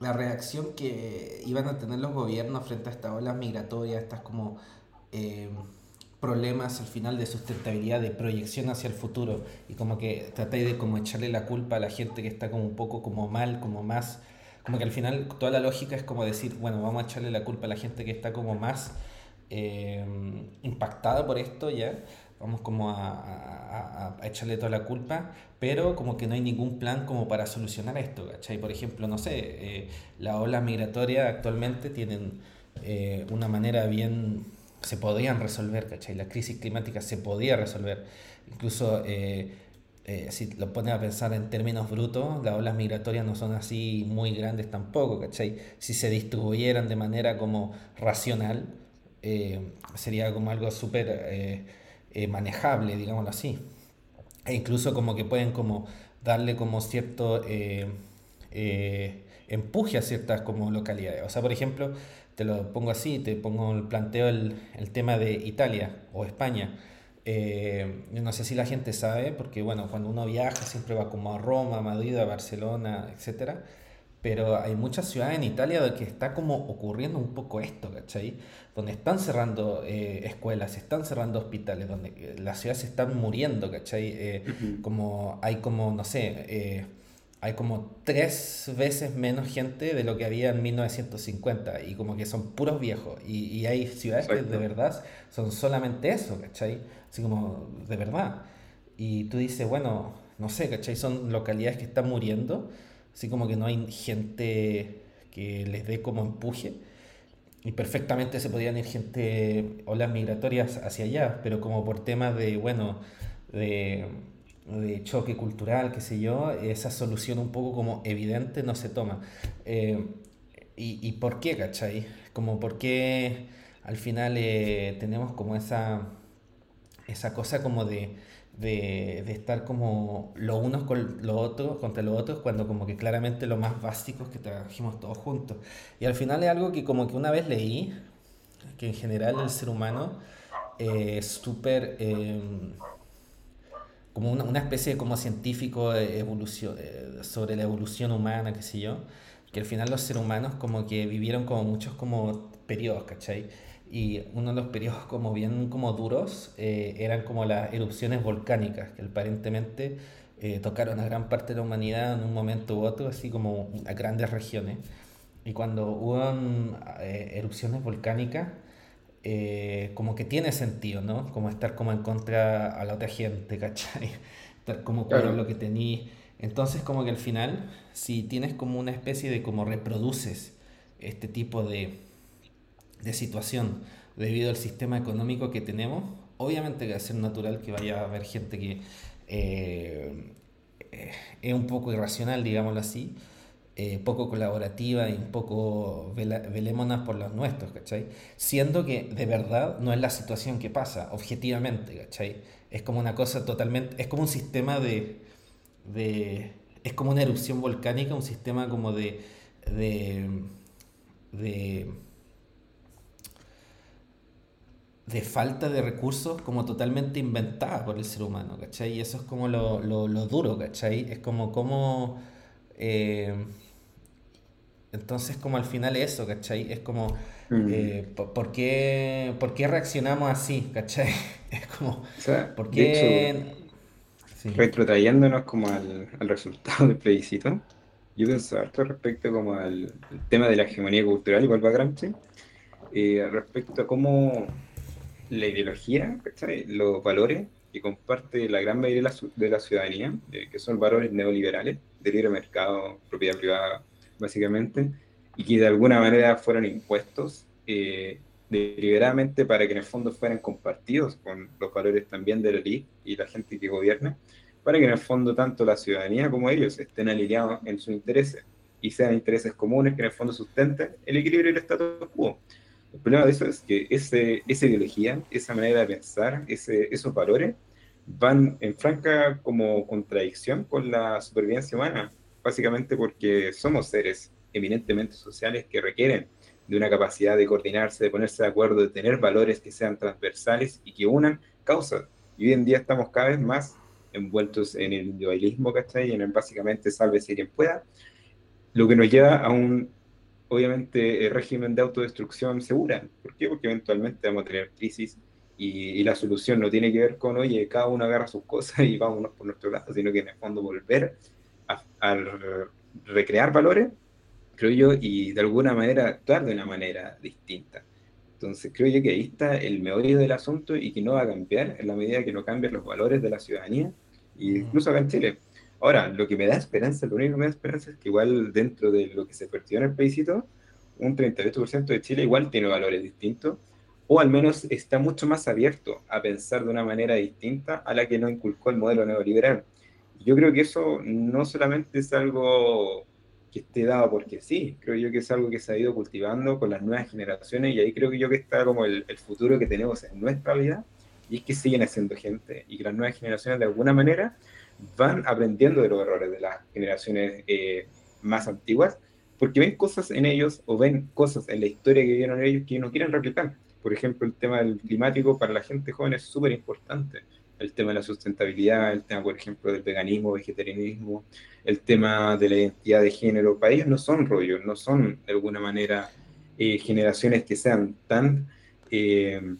la reacción que iban a tener los gobiernos frente a estas olas migratorias, estas como eh, problemas al final de sustentabilidad, de proyección hacia el futuro, y como que tratáis de como echarle la culpa a la gente que está como un poco como mal, como más, como que al final toda la lógica es como decir, bueno, vamos a echarle la culpa a la gente que está como más eh, impactada por esto ya, vamos como a, a, echarle toda la culpa, pero como que no hay ningún plan como para solucionar esto, ¿cachai? Por ejemplo, no sé, eh, las olas migratorias actualmente tienen eh, una manera bien, se podrían resolver, ¿cachai? La crisis climática se podía resolver, incluso... Eh, si lo pones a pensar en términos brutos, las olas migratorias no son así muy grandes tampoco, ¿cachai? Si se distribuyeran de manera como racional, sería como algo súper eh, manejable, digámoslo así. E incluso como que pueden como darle como cierto eh, eh, empuje a ciertas como localidades. O sea, por ejemplo, te lo pongo así, te pongo el planteo el, el tema de Italia o España. no sé si la gente sabe, porque bueno, cuando uno viaja siempre va como a Roma, Madrid, Barcelona, etcétera pero hay muchas ciudades en Italia donde está como ocurriendo un poco esto, ¿cachai? Donde están cerrando eh, escuelas, están cerrando hospitales, donde eh, las ciudades se están muriendo, ¿cachai? Eh, como hay como, no sé, hay como tres veces menos gente de lo que había en 1950 y como que son puros viejos y, y hay ciudades que de verdad son solamente eso, ¿cachai? Así como de verdad. Y tú dices, bueno, no sé, ¿cachai? Son localidades que están muriendo así como que no hay gente que les dé como empuje. Y perfectamente se podían ir gente, olas migratorias hacia allá, pero como por temas de, bueno, de, choque cultural, qué sé yo, esa solución un poco como evidente no se toma. Eh, y, y, por qué, cachai? Como por qué al final eh, tenemos como esa, esa cosa como de de, de, estar como los unos con los otros, contra los otros, cuando como que claramente lo más básico es que trabajemos todos juntos. Y al final es algo que como que una vez leí, que en general el ser humano eh, es súper... Em, como una, una, especie de como científico evolución, eh, sobre la evolución humana, qué sé yo, que al final los seres humanos como que vivieron como muchos como periodos, ¿cachai? Y uno de los periodos como bien como duros eh, eran como las erupciones volcánicas que aparentemente eh, tocaron a gran parte de la humanidad en un momento u otro, así como a grandes regiones. Y cuando hubo eh, erupciones volcánicas, como que tiene sentido, ¿no? Como estar como en contra a la otra gente, (laughs) ¿cachai? Estar como claro. lo que tenías. Entonces como que al final, si tienes como una especie de como reproduces este tipo de, de situación debido al sistema económico que tenemos, obviamente que va a ser natural que vaya a haber gente que eh, es un poco irracional, digámoslo así, eh, poco colaborativa y un poco velémonas por los nuestros, ¿cachai? Siendo que de verdad no es la situación que pasa, objetivamente, ¿cachai? Es como una cosa totalmente, es como un sistema de, de es como una erupción volcánica, un sistema como de, de, de de falta de recursos como totalmente inventada por el ser humano, ¿cachai? Y eso es como lo, lo, lo duro, ¿cachai? Es como como... Eh, entonces como al final eso, ¿cachai? Es como... Mm. Eh, ¿por, qué, ¿por, qué, reaccionamos así, ¿cachai? (laughs) Es como... ¿Por qué... Retrotrayéndonos como al, al, resultado del plebiscito, yo pienso harto respecto como al tema de la hegemonía cultural, igual va Gramsci, eh, respecto a cómo la ideología, los valores que comparte la gran mayoría de la, ciudadanía, que son valores neoliberales, de libre mercado, propiedad privada, básicamente, y que de alguna manera fueron impuestos eh, deliberadamente para que en el fondo fueran compartidos con los valores también de la élite y la gente que gobierna, para que en el fondo tanto la ciudadanía como ellos estén alineados en sus intereses y sean intereses comunes que en el fondo sustenten el equilibrio del status quo. El problema de eso es que ese, esa ideología, esa manera de pensar, ese, esos valores, van en franca como contradicción con la supervivencia humana, básicamente porque somos seres eminentemente sociales que requieren de una capacidad de coordinarse, de ponerse de acuerdo, de tener valores que sean transversales y que unan causas. Y hoy en día estamos cada vez más envueltos en el individualismo, ¿cachai? Y en el básicamente salve si quien pueda, lo que nos lleva a un, obviamente, eh, régimen de autodestrucción segura. ¿Por qué? Porque eventualmente vamos a tener crisis y, y la solución no tiene que ver con, oye, cada uno agarra sus cosas y vámonos por nuestro lado, sino que en el fondo volver a, a recrear valores, creo yo, y de alguna manera actuar de una manera distinta. Entonces creo yo que ahí está el meollo del asunto y que no va a cambiar en la medida que no cambien los valores de la ciudadanía, y incluso acá en Chile. Ahora, lo que me da esperanza, lo único que me da esperanza es que igual dentro de lo que se perdió en el paísito, un 38% de Chile igual tiene valores distintos, o al menos está mucho más abierto a pensar de una manera distinta a la que no inculcó el modelo neoliberal. Yo creo que eso no solamente es algo que esté dado porque sí, creo yo que es algo que se ha ido cultivando con las nuevas generaciones y ahí creo que yo que está como el, el futuro que tenemos en nuestra vida y es que siguen haciendo gente y que las nuevas generaciones de alguna manera van aprendiendo de los errores de las generaciones eh, más antiguas porque ven cosas en ellos o ven cosas en la historia que vieron ellos que no quieren replicar. Por ejemplo, el tema del climático para la gente joven es súper importante. El tema de la sustentabilidad, el tema, por ejemplo, del veganismo, vegetarianismo, el tema de la identidad de género. Para ellos no son rollos, no son de alguna manera eh, generaciones que sean tan eh,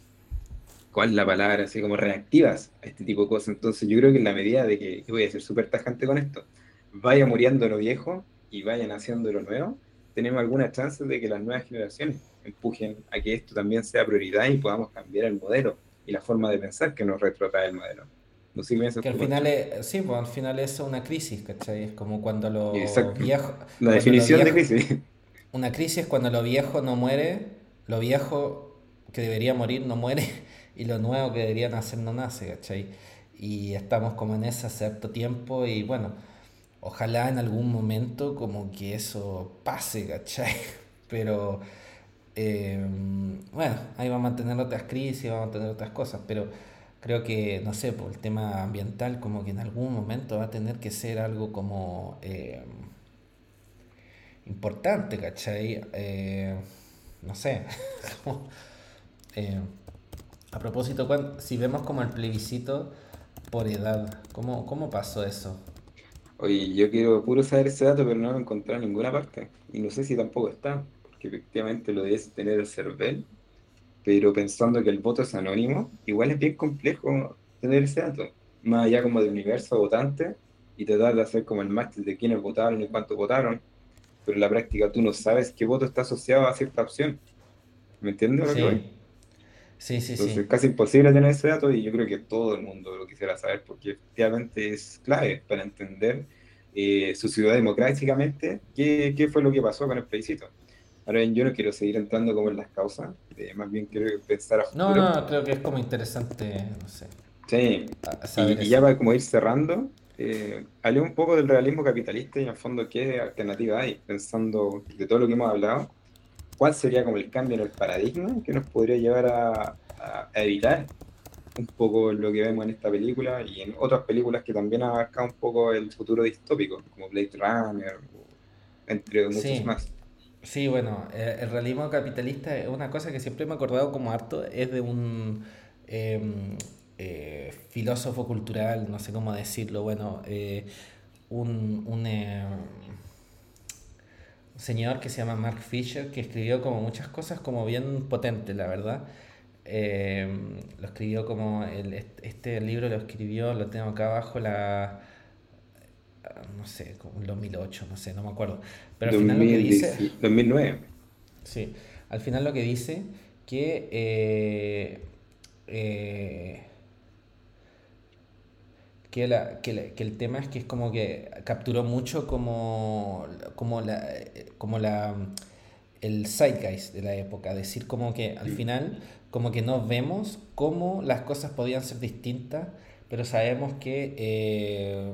¿cuál es la palabra? Así como reactivas a este tipo de cosas. Entonces yo creo que en la medida de que, voy a ser súper tajante con esto, vaya muriendo lo viejo y vaya naciendo lo nuevo, tenemos alguna chance de que las nuevas generaciones empujen a que esto también sea prioridad y podamos cambiar el modelo y la forma de pensar que nos retrotrae el modelo. No sé que al final es, sí, pues al final es una crisis, ¿cachai? Es como cuando lo viejo... La definición de crisis. Una crisis es cuando lo viejo no muere, lo viejo que debería morir no muere y lo nuevo que deberían hacer no nace, ¿cachai? Y estamos como en ese cierto tiempo y bueno, ojalá en algún momento como que eso pase, ¿cachai? (laughs) Pero eh, bueno, ahí vamos a tener otras crisis, vamos a tener otras cosas, pero creo que, no sé, por el tema ambiental como que en algún momento va a tener que ser algo como eh, importante, ¿cachai? Eh, no sé. (laughs) A propósito, si vemos como el plebiscito por edad, ¿cómo, cómo pasó eso? Oye, yo quiero puro saber ese dato, pero no lo encontré en ninguna parte. Y no sé si tampoco está, porque efectivamente lo debes tener el CERVEL, pero pensando que el voto es anónimo, igual es bien complejo tener ese dato. Más allá como del universo votante, y tratar de hacer como el máster de quiénes votaron y cuántos votaron, pero en la práctica tú no sabes qué voto está asociado a cierta opción. ¿Me entiendes que Sí, sí, Entonces, es casi imposible tener ese dato y yo creo que todo el mundo lo quisiera saber porque efectivamente es clave para entender eh, su ciudad democráticamente qué, qué, fue lo que pasó con el plebiscito. Ahora bien, yo no quiero seguir entrando como en las causas, eh, más bien quiero pensar a futuro. No, no, creo que es como interesante, no sé. Sí, y, ya para como ir cerrando, eh, hablé un poco del realismo capitalista y en el fondo qué alternativa hay, pensando de todo lo que hemos hablado cuál sería como el cambio en el paradigma que nos podría llevar a, evitar un poco lo que vemos en esta película y en otras películas que también abarcan un poco el futuro distópico, como Blade Runner, entre muchos más. Sí, bueno, eh, el realismo capitalista es una cosa que siempre me he acordado como harto, es de un em, eh, filósofo cultural, no sé cómo decirlo, bueno, eh, un, un em, señor que se llama Mark Fisher, que escribió como muchas cosas como bien potentes, la verdad. Eh, lo escribió como, el, este libro lo escribió, lo tengo acá abajo, la, no sé, como en 2008, no sé, no me acuerdo. Pero al final lo que dice... 2009. Sí, al final lo que dice que... Eh, eh, que, la, que, que, el tema es que es como que capturó mucho como, como, la, como la, el zeitgeist de la época, decir como que al final como que no vemos cómo las cosas podían ser distintas, pero sabemos que eh,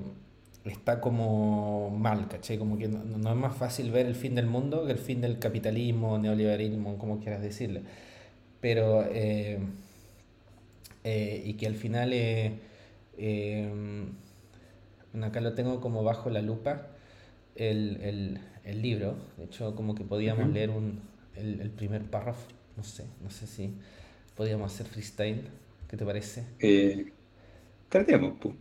está como mal, ¿cachai? Como que no, no, es más fácil ver el fin del mundo que el fin del capitalismo, neoliberalismo, como quieras decirle. Pero, eh, eh, y que al final... Eh, acá lo tengo como bajo la lupa el, libro. De hecho, como que podíamos leer un, el, primer párrafo. No sé, no sé si podíamos hacer freestyle. ¿Qué te parece? Eh, tratemos, que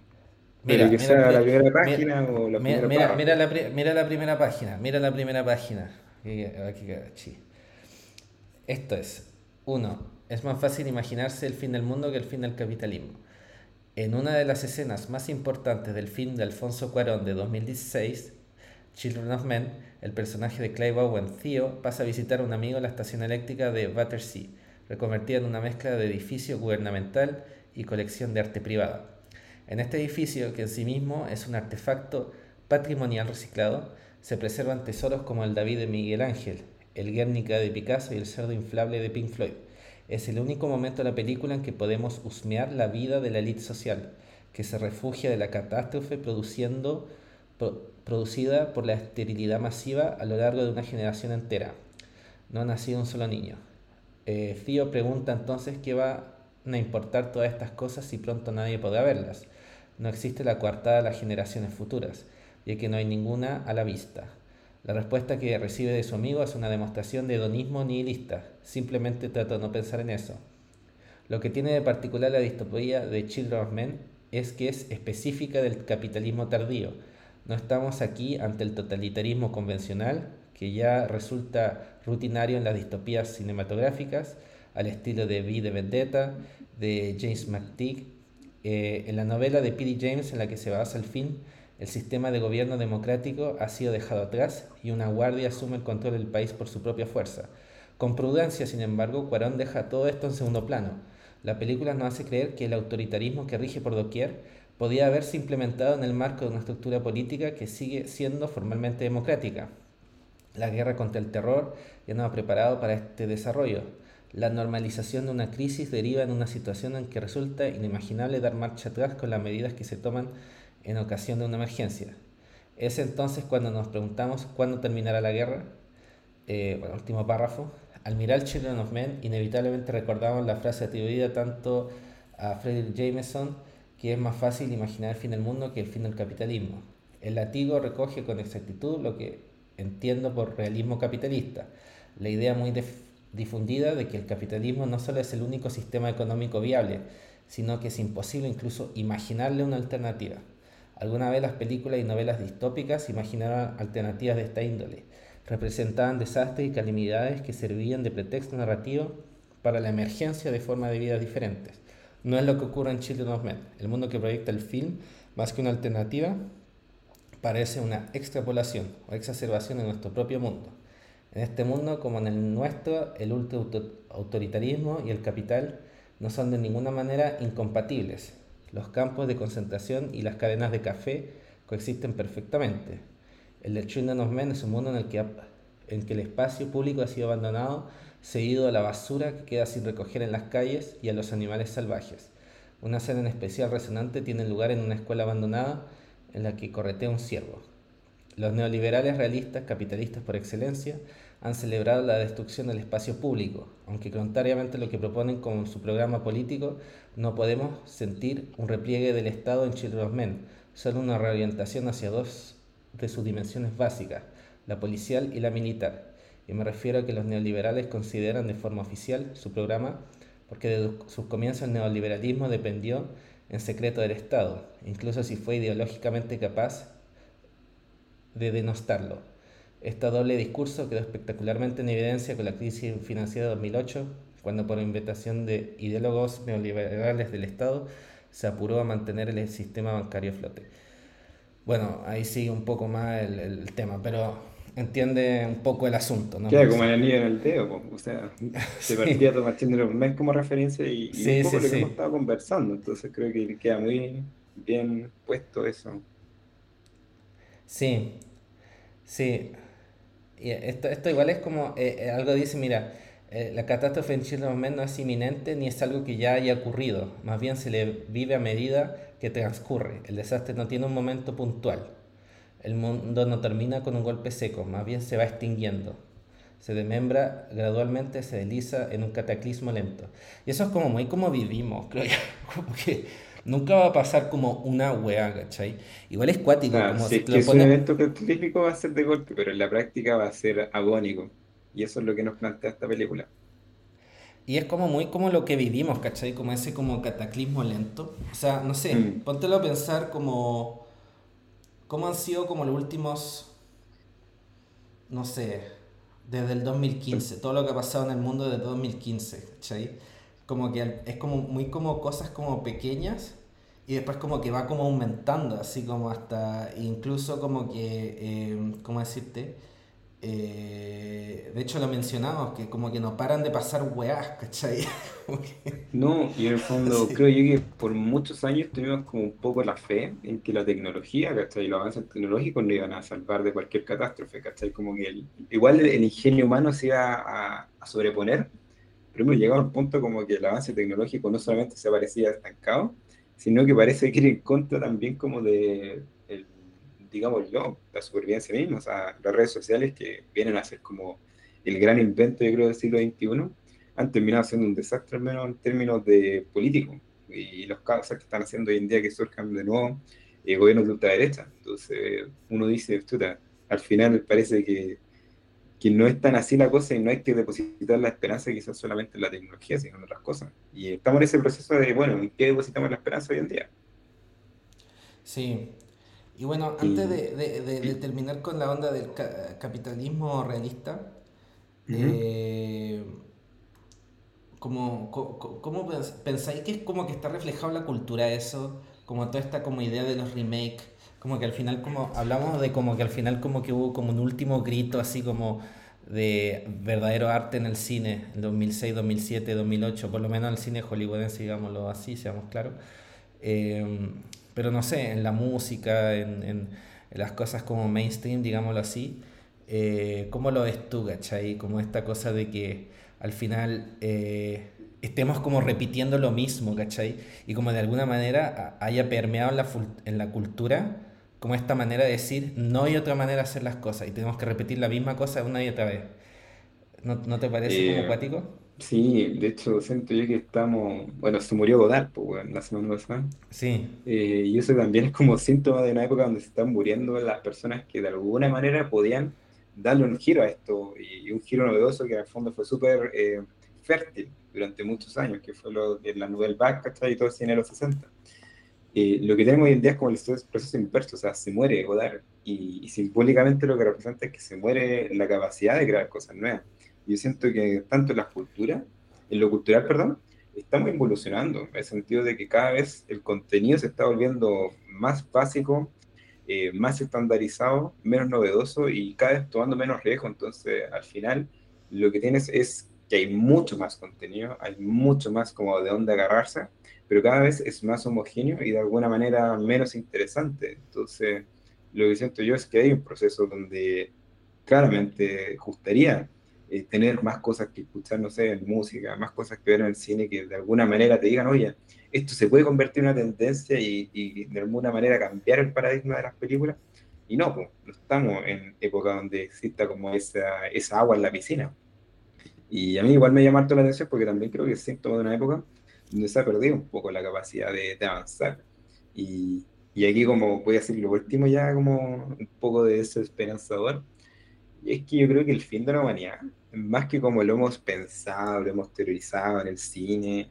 mira, sea la pri- primera mira, página o la mira, primera mira, mira la, mira la primera página, mira la primera página. Aquí- aquí- aquí. Esto es, uno, es más fácil imaginarse el fin del mundo que el fin del capitalismo. En una de las escenas más importantes del film de Alfonso Cuarón de 2016, Children of Men, el personaje de Clive Owen, Theo, pasa a visitar a un amigo en la estación eléctrica de Battersea, reconvertida en una mezcla de edificio gubernamental y colección de arte privada. En este edificio, que en sí mismo es un artefacto patrimonial reciclado, se preservan tesoros como el David de Miguel Ángel, el Guernica de Picasso y el cerdo inflable de Pink Floyd. Es el único momento de la película en que podemos husmear la vida de la élite social, que se refugia de la catástrofe producida por la esterilidad masiva a lo largo de una generación entera. No ha nacido un solo niño. Eh, pregunta entonces qué van a importar todas estas cosas si pronto nadie podrá verlas. No existe la coartada de las generaciones futuras, ya que no hay ninguna a la vista. La respuesta que recibe de su amigo es una demostración de hedonismo nihilista. Simplemente trata de no pensar en eso. Lo que tiene de particular la distopía de Children of Men es que es específica del capitalismo tardío. No estamos aquí ante el totalitarismo convencional, que ya resulta rutinario en las distopías cinematográficas, al estilo de V de Vendetta, de James McTeague. Eh, en la novela de P.D. James, en la que se basa el film, el sistema de gobierno democrático ha sido dejado atrás y una guardia asume el control del país por su propia fuerza. Con prudencia, sin embargo, Cuarón deja todo esto en segundo plano. La película nos hace creer que el autoritarismo que rige por doquier podía haberse implementado en el marco de una estructura política que sigue siendo formalmente democrática. La guerra contra el terror ya no ha preparado para este desarrollo. La normalización de una crisis deriva en una situación en que resulta inimaginable dar marcha atrás con las medidas que se toman en ocasión de una emergencia. Es entonces cuando nos preguntamos cuándo terminará la guerra. Eh, bueno, último párrafo. Al mirar Children of Men, inevitablemente recordamos la frase atribuida tanto a Frederick Jameson, que es más fácil imaginar el fin del mundo que el fin del capitalismo. El latigo recoge con exactitud lo que entiendo por realismo capitalista, la idea muy dif- difundida de que el capitalismo no solo es el único sistema económico viable, sino que es imposible incluso imaginarle una alternativa. Alguna vez las películas y novelas distópicas imaginaron alternativas de esta índole. Representaban desastres y calamidades que servían de pretexto narrativo para la emergencia de formas de vida diferentes. No es lo que ocurre en Children of Men. El mundo que proyecta el film, más que una alternativa, parece una extrapolación o exacerbación de nuestro propio mundo. En este mundo, como en el nuestro, el ultra-autoritarismo y el capital no son de ninguna manera incompatibles. Los campos de concentración y las cadenas de café coexisten perfectamente. El de Children of Men es un mundo en el que, que el espacio público ha sido abandonado, seguido a la basura que queda sin recoger en las calles y a los animales salvajes. Una escena en especial resonante tiene lugar en una escuela abandonada en la que corretea un ciervo. Los neoliberales realistas, capitalistas por excelencia, han celebrado la destrucción del espacio público, aunque contrariamente a lo que proponen con su programa político, no podemos sentir un repliegue del Estado en Children of Men, solo una reorientación hacia dos de sus dimensiones básicas, la policial y la militar. Y me refiero a que los neoliberales consideran de forma oficial su programa porque de sus comienzos el neoliberalismo dependió en secreto del Estado, incluso si fue ideológicamente capaz de denostarlo. Este doble discurso quedó espectacularmente en evidencia con la crisis financiera de 2008, cuando por invitación de ideólogos neoliberales del Estado se apuró a mantener el sistema bancario flote. Bueno, ahí sigue un poco más el, el tema, pero entiende un poco el asunto, ¿no? Queda como el anillo en el dedo, po. o sea, (laughs) se Sí. partía tomar Children of Men como referencia y, y Sí, un poco sí, lo que hemos estado conversando, entonces creo que queda muy bien puesto eso. Sí, sí. Y esto, esto igual es como, eh, eh, algo dice, mira, eh, la catástrofe en Men no es inminente ni es algo que ya haya ocurrido, más bien se le vive a medida que transcurre. El desastre no tiene un momento puntual. El mundo no termina con un golpe seco, más bien se va extinguiendo. Se desmembra gradualmente, se desliza en un cataclismo lento. Y eso es como muy como vivimos, creo yo. (laughs) Que nunca va a pasar como una wea, ¿cachai? Igual es cuático, sea, como si si es te que es un evento catastrófico va a ser de golpe, pero en la práctica va a ser agónico. Y eso es lo que nos plantea esta película. Y es como muy como lo que vivimos, ¿cachai? Como ese como cataclismo lento. O sea, no sé, Mm. póntelo a pensar como... ¿Cómo han sido como los últimos... No sé, desde el 2015, todo lo que ha pasado en el mundo desde 2015, ¿cachai? Como que es como muy como cosas como pequeñas y después como que va como aumentando, así como hasta incluso como que, eh, ¿cómo decirte? Eh, de hecho lo mencionamos, que como que no paran de pasar weás, ¿cachai? (laughs) Que- No, y en el fondo (laughs) Sí. creo yo que por muchos años tuvimos como un poco la fe en que la tecnología, ¿cachai? Los avances tecnológicos nos iban a salvar de cualquier catástrofe, ¿cachai? Como que el- igual el ingenio humano se iba a, a sobreponer, pero hemos llegado a un punto como que el avance tecnológico no solamente se parecía estancado, sino que parece que ir en contra también como de, el, digámoslo, la supervivencia misma, o sea, las redes sociales que vienen a ser como el gran invento, yo creo, del siglo XXI han terminado siendo un desastre, al menos en términos de político. Y los casos que están haciendo hoy en día que surjan de nuevo eh, gobiernos de ultraderecha. Entonces, uno dice, al final parece que, que no es tan así la cosa y no hay que depositar la esperanza quizás solamente en la tecnología, sino en otras cosas. Y estamos en ese proceso de, bueno, ¿en qué depositamos la esperanza hoy en día? Sí. Y bueno, Y- antes de, de- de- de terminar con la onda del ca- capitalismo realista, eh, co- ¿cómo pens- pensáis que es como que está reflejado la cultura eso? Como toda esta como idea de los remakes, como que al final como hablamos de como que al final como que hubo como un último grito así como de verdadero arte en el cine, en 2006, 2007, 2008, por lo menos en el cine hollywoodense, digámoslo así, seamos claros. Eh, pero no sé, en la música, en, en- en las cosas como mainstream, digámoslo así, eh, ¿cómo lo ves tú, cachai? Como esta cosa de que al final eh, estemos como repitiendo lo mismo, cachai? Y como de alguna manera haya permeado en la, en la cultura como esta manera de decir, no hay otra manera de hacer las cosas y tenemos que repetir la misma cosa una y otra vez. ¿No, no te parece Eh, como cuático? Sí, de hecho, siento yo que estamos, bueno, se murió Godard, pues, bueno, la semana pasada. Sí, Eh, y eso también es como síntoma de una época donde se están muriendo las personas que de alguna manera podían darle un giro a esto, y un giro novedoso que en el fondo fue súper eh, fértil durante muchos años, que fue lo de la Nouvelle Vague, ¿cachai? Y todo el cine de los 60. Eh, lo que tenemos hoy en día es como el proceso inverso, o sea, se muere Godard, y, y simbólicamente lo que representa es que se muere la capacidad de crear cosas nuevas. Yo siento que tanto en la cultura, en lo cultural, perdón, estamos evolucionando, en el sentido de que cada vez el contenido se está volviendo más básico, eh, más estandarizado, menos novedoso y cada vez tomando menos riesgo. Entonces, al final, lo que tienes es que hay mucho más contenido, hay mucho más como de dónde agarrarse, pero cada vez es más homogéneo y de alguna manera menos interesante. Entonces, lo que siento yo es que hay un proceso donde claramente gustaría eh, tener más cosas que escuchar, no sé, en música, más cosas que ver en el cine, que de alguna manera te digan, oye, esto se puede convertir en una tendencia y, y de alguna manera cambiar el paradigma de las películas. Y no, pues, no estamos en época donde exista como esa, esa agua en la piscina. Y a mí igual me llama harto la atención porque también creo que es síntoma de una época donde se ha perdido un poco la capacidad de, de avanzar. Y, y aquí como voy a decir lo último ya como un poco de eso esperanzador, y es que yo creo que el fin de la humanidad, más que como lo hemos pensado, lo hemos teorizado en el cine,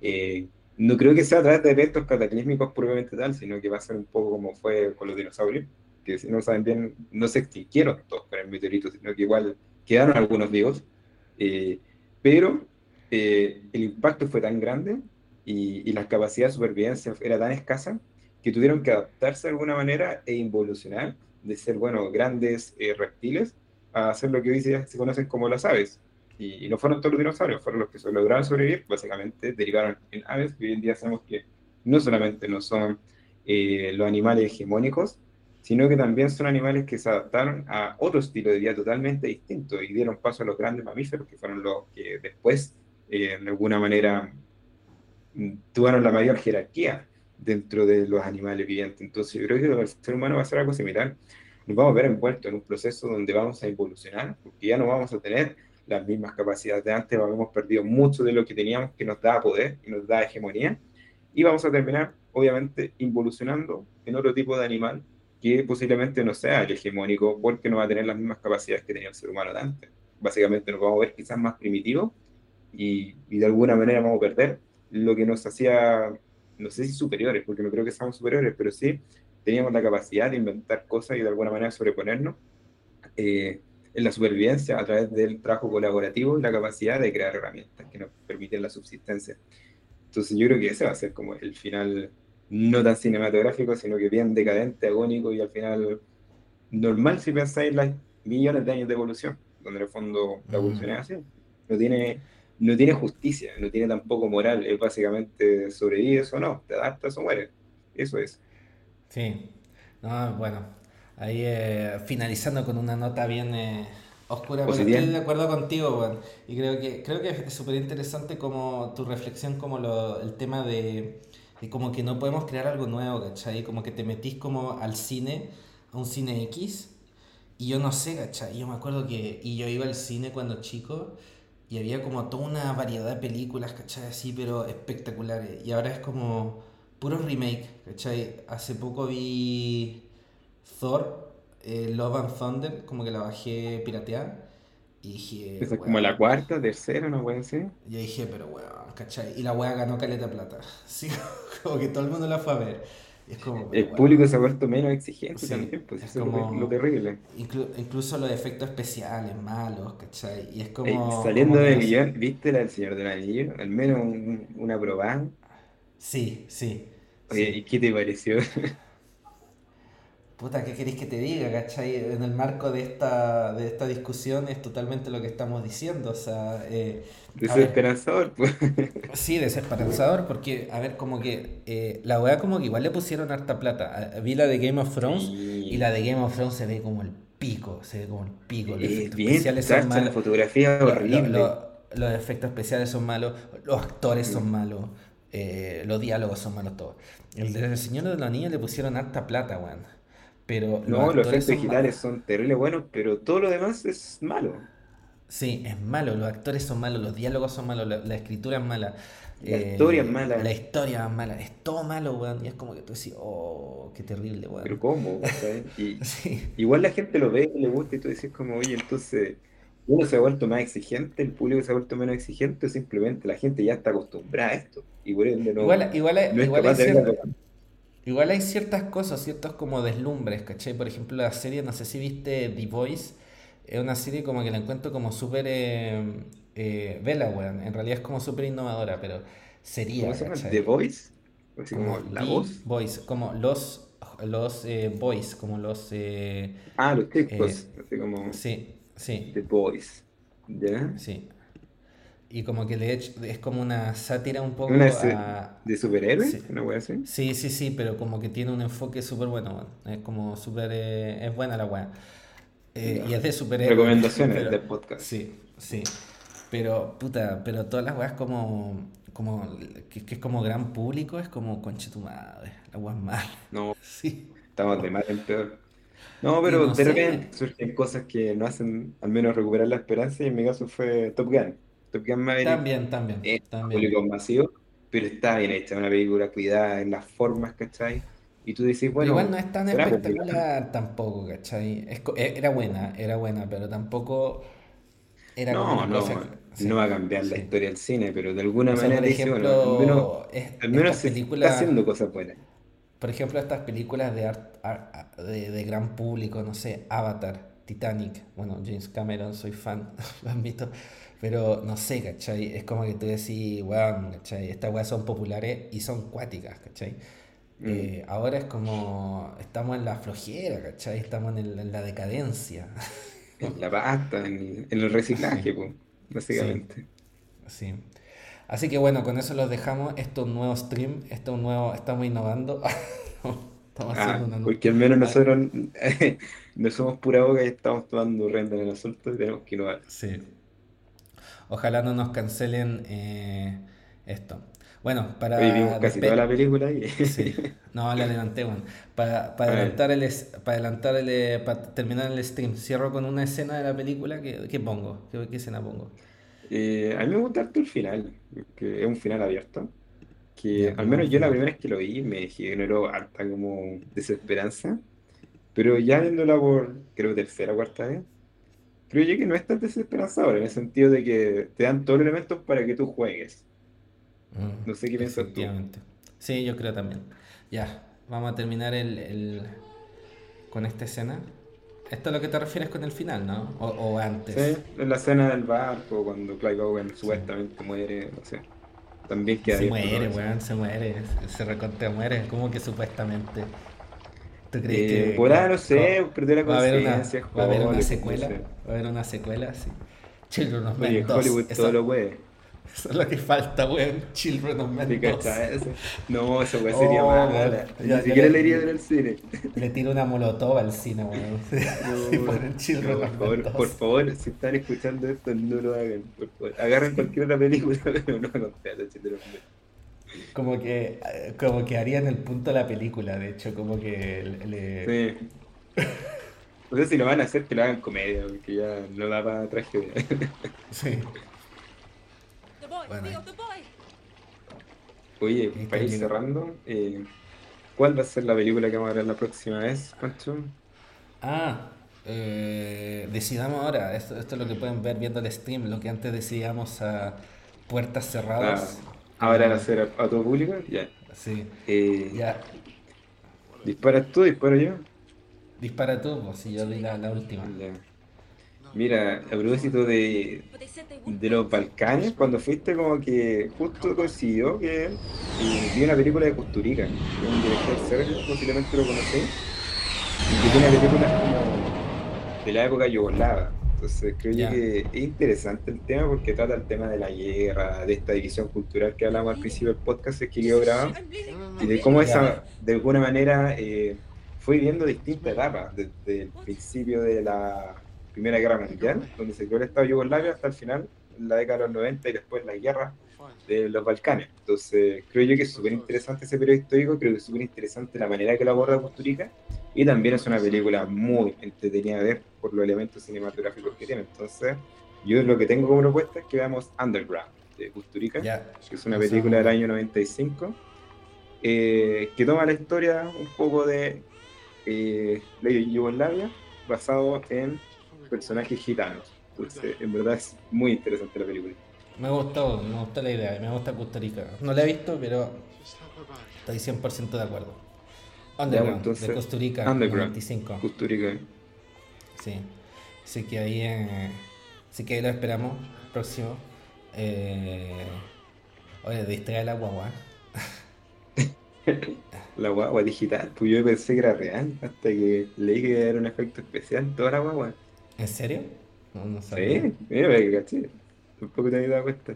eh, no creo que sea a través de eventos cataclísmicos puramente tal, sino que va a ser un poco como fue con los dinosaurios, que si no saben bien, no se extinguieron todos con el meteorito, sino que igual quedaron algunos vivos, eh, pero eh, el impacto fue tan grande y, y la capacidad de supervivencia era tan escasa que tuvieron que adaptarse de alguna manera e involucionar de ser, bueno, grandes eh, reptiles a hacer lo que hoy día se conocen como las aves. Y, y, no fueron todos los dinosaurios, fueron los que se lograron sobrevivir, básicamente derivaron en aves, que hoy en día sabemos que no solamente no son eh, los animales hegemónicos, sino que también son animales que se adaptaron a otro estilo de vida totalmente distinto y dieron paso a los grandes mamíferos, que fueron los que después, eh, de alguna manera, tuvieron la mayor jerarquía dentro de los animales vivientes. Entonces yo creo que el ser humano va a ser algo similar. Nos vamos a ver envueltos en un proceso donde vamos a evolucionar, porque ya no vamos a tener las mismas capacidades de antes, hemos perdido mucho de lo que teníamos que nos da poder y nos da hegemonía, y vamos a terminar, obviamente, involucionando en otro tipo de animal que posiblemente no sea el hegemónico, porque no va a tener las mismas capacidades que tenía el ser humano de antes. Básicamente nos vamos a ver quizás más primitivos, y, y de alguna manera vamos a perder lo que nos hacía, no sé si superiores, porque no creo que seamos superiores, pero sí teníamos la capacidad de inventar cosas y de alguna manera sobreponernos eh, en la supervivencia a través del trabajo colaborativo y la capacidad de crear herramientas que nos permiten la subsistencia. Entonces yo creo que ese va a ser como el final no tan cinematográfico, sino que bien decadente, agónico y al final normal si pensáis en las millones de años de evolución, donde en el fondo la evolución es así. No tiene, no tiene justicia, no tiene tampoco moral, es básicamente sobrevives o no, te adaptas o mueres. Eso es. Sí, no, bueno, ahí eh, finalizando con una nota bien eh, oscura, pero estoy de acuerdo contigo. Y creo que, creo que es súper interesante como tu reflexión, como lo, el tema de, de como que no podemos crear algo nuevo, ¿cachai? Como que te metís como al cine, a un cine X, y yo no sé, ¿cachai? Yo me acuerdo que, y yo iba al cine cuando chico, y había como toda una variedad de películas, ¿cachai? Así, pero espectaculares. Y ahora es como puro remake, ¿cachai? Hace poco vi Thor, eh, Love and Thunder, como que la bajé pirateada. Y dije, Esa es como la cuarta, tercera, no puede ser. yo dije, pero weón, ¿cachai? Y la weá ganó caleta de plata. (laughs) Sí, como que todo el mundo la fue a ver. Es como, El público se ha vuelto menos exigente Sí, también, pues es eso es lo, como- lo terrible. Inclu- incluso los efectos especiales malos, ¿cachai? Y es como. saliendo como que de no sé. guion, ¿viste la del Señor del Anillo? Al menos un- una probada. Sí, sí. Oye, sí. ¿y qué te pareció? (laughs) Puta, ¿qué queréis que te diga, cachai? En el marco de esta, de esta discusión es totalmente lo que estamos diciendo. O sea, eh, a ver, Desesperanzador, pues. (laughs) sí, desesperanzador, porque, a ver, como que eh, la weá como que igual le pusieron harta plata. A- Vi la de Game of Thrones y la de Game of Thrones se ve como el pico, se ve como el pico. Los bien especiales son chacha, la malos. fotografía lo- horrible. lo- los efectos especiales son malos, los actores son malos, eh, los diálogos son malos todos. El del Señor de los Anillos le pusieron harta plata, weón. Pero los No, los actores efectos son digitales malos. son terribles buenos, pero todo lo demás es malo. Sí, es malo, los actores son malos, los diálogos son malos, la, la escritura es mala, La historia es eh, mala. la historia es mala, es todo malo, weón. Y es como que tú decís, oh, qué terrible, Pero weón. ¿cómo? ¿Sabes? (laughs) Y Sí, igual la gente lo ve y le gusta y tú dices como, oye, entonces uno se ha vuelto más exigente, el público se ha vuelto menos exigente, o simplemente la gente ya está acostumbrada a esto. Y por ende no, igual, igual, hay- no es igual de. Igual hay ciertas cosas, ciertos como deslumbres, ¿cachai? Por ejemplo, la serie, no sé si viste The Voice, es una serie como que la encuentro como súper eh, eh, vela, weón. En realidad es como súper innovadora, pero sería, ¿Cómo se llama? The Voice, así como Como la The voz. Voice, como los, los eh, boys, como los... eh, Ah, los eh, chicos, así como sí, sí, The Voice. ¿Ya? sí. Y como que de hecho es como una sátira un poco Una de, a... de superhéroes, Sí. una wea así. Sí, sí, sí, pero como que tiene un enfoque súper bueno. Es como súper... eh, es buena la weá. Eh, y es de superhéroes, Recomendaciones pero... del podcast. Sí, sí. Pero, puta, pero todas las weas como... como que, que es como gran público, es como, conche tu madre, la wea es mala. No, (laughs) Sí. estamos de mal en peor. No, pero no de repente surgen cosas que nos hacen al menos recuperar la esperanza y en mi caso fue Top Gun. Top Gun Maverick también, también, es también. público masivo, pero está bien hecha, una película cuidada en las formas, ¿cachai? Y tú dices, Pero igual bueno, no es tan popular. espectacular tampoco, ¿cachai? Es e- era buena, era buena, pero tampoco era como No, cosa... no, sí, no va a cambiar la historia del cine, pero de alguna O sea, manera por dice, bueno, al menos, ejemplo, es- al menos estas se está haciendo cosas buenas. Por ejemplo, estas películas de, art- ar- de, de gran público, no sé, Avatar, Titanic, bueno, James Cameron, soy fan, (laughs) lo admito, pero no sé, ¿cachai? Es como que tú decís, weón, ¿cachai? Estas weas son populares y son cuáticas, ¿cachai? Mm. Eh, ahora es como, estamos en la flojera, ¿cachai? Estamos en, el- en la decadencia. En la pasta, en, en el reciclaje, (laughs) pues, básicamente. sí. Así que bueno, con eso los dejamos. Esto es un nuevo stream, esto es un nuevo, estamos innovando. (laughs) Estamos haciendo Ah, una... porque al menos ah, (laughs) nosotros no somos pura boca y estamos tomando renta en el asunto y tenemos que innovar. Sí. Ojalá no nos cancelen eh, esto. Bueno, para vimos casi toda la película y (laughs) Sí, no, le adelanté, bueno. Para, adelantar el, para adelantar el, eh, para terminar el stream, cierro con una escena de la película. ¿Qué, qué pongo? ¿Qué, qué escena pongo? Eh, a mí me gusta harto el final, que es un final abierto, que al menos yo la primera vez que lo vi me generó harta como desesperanza, pero ya viéndola por, creo, tercera o cuarta vez, creo yo que no es tan desesperanzador, en el sentido de que te dan todos los elementos para que tú juegues. Mm, No sé qué piensas tú. Sí, yo creo también. Ya, vamos a terminar el, el- con esta escena. Esto es lo que te refieres con el final, ¿no? O, o antes. Sí, en la escena del barco, cuando Clive Owen supuestamente muere, no sé. También queda Se muere, weón, se muere. Se- recontra muere. como que supuestamente? ¿Tú crees Eh, que.? que- no sé, perdió la conciencia, va a haber una secuela. Va a haber una secuela, sí. Children of Oye, Men 2. Hollywood Eso, todo lo puede. eso es lo que falta, weón. Children of Men ¿Te 2. cachai eso? No, esa weá sería Oh, mala. weón. Ni siquiera le- iría a ver al cine. Le tiro una molotov al cine, weón. (laughs) Si ponen Children No, of por, Men favor, 2. por favor, si están escuchando esto, no lo hagan. Por favor. Agarren cualquier otra película, (laughs) pero no hagan Children of Men. Como que, eh, como que harían el punto de la película, de hecho, como que le... Sí. No sé si lo van a hacer, que lo hagan comedia, porque ya no da para tragedia. (laughs) sí. Bueno. Oye, para ir cerrando, eh, ¿cuál va a ser la película que vamos a ver la próxima vez, Pancho? Ah, eh, decidamos ahora. Esto, esto es lo que pueden ver viendo el stream, lo que antes decidíamos a puertas cerradas. Ah, ahora va a ser a, a todo público, ya. Sí. Eh, Ya, ¿Disparas tú, disparo yo? dispara tú, pues, si yo di la, la última. Ya. Mira, a propósito de, de los Balcanes, cuando fuiste como que justo coincidió que eh, vi una película de Kusturica, que es un director serbio, posiblemente lo conocí, y que tiene películas como de la época yugoslava. Entonces creo yo Ya. que es interesante el tema porque trata el tema de la guerra, de esta división cultural que hablamos al principio del podcast que quedó grabado, I'm bleeding. y de cómo esa, de alguna manera, eh, fue viviendo distintas etapas, desde el principio de la Primera Guerra Mundial, donde se creó el Estado de Yugoslavia, hasta el final, en la década de los 90 y después la guerra de los Balcanes. Entonces, creo yo que es súper interesante ese periodo histórico, creo que es súper interesante la manera que lo aborda Kusturica, y también es una película muy entretenida de ver por los elementos cinematográficos que tiene. Entonces, yo lo que tengo como propuesta es que veamos Underground, de Kusturica Ya. que es una película del año 95, eh, que toma la historia un poco de eh, la Yugoslavia basado en personajes gitanos. Entonces, en verdad es muy interesante la película. Me gustó, me gustó la idea, me gusta Costa Rica. No la he visto, pero estoy 100% de acuerdo. Underground, entonces, de Costa Rica, Underground. 95. Kusturica. Sí. Así que ahí, eh, así que ahí lo esperamos. Próximo. Eh, oye, distrae la guagua. (laughs) La guagua digital, pues yo pensé que era real, hasta que leí que era un efecto especial, toda la guagua. ¿En serio? No, no sabía. Sí, mira, caché. Tampoco te había dado cuenta.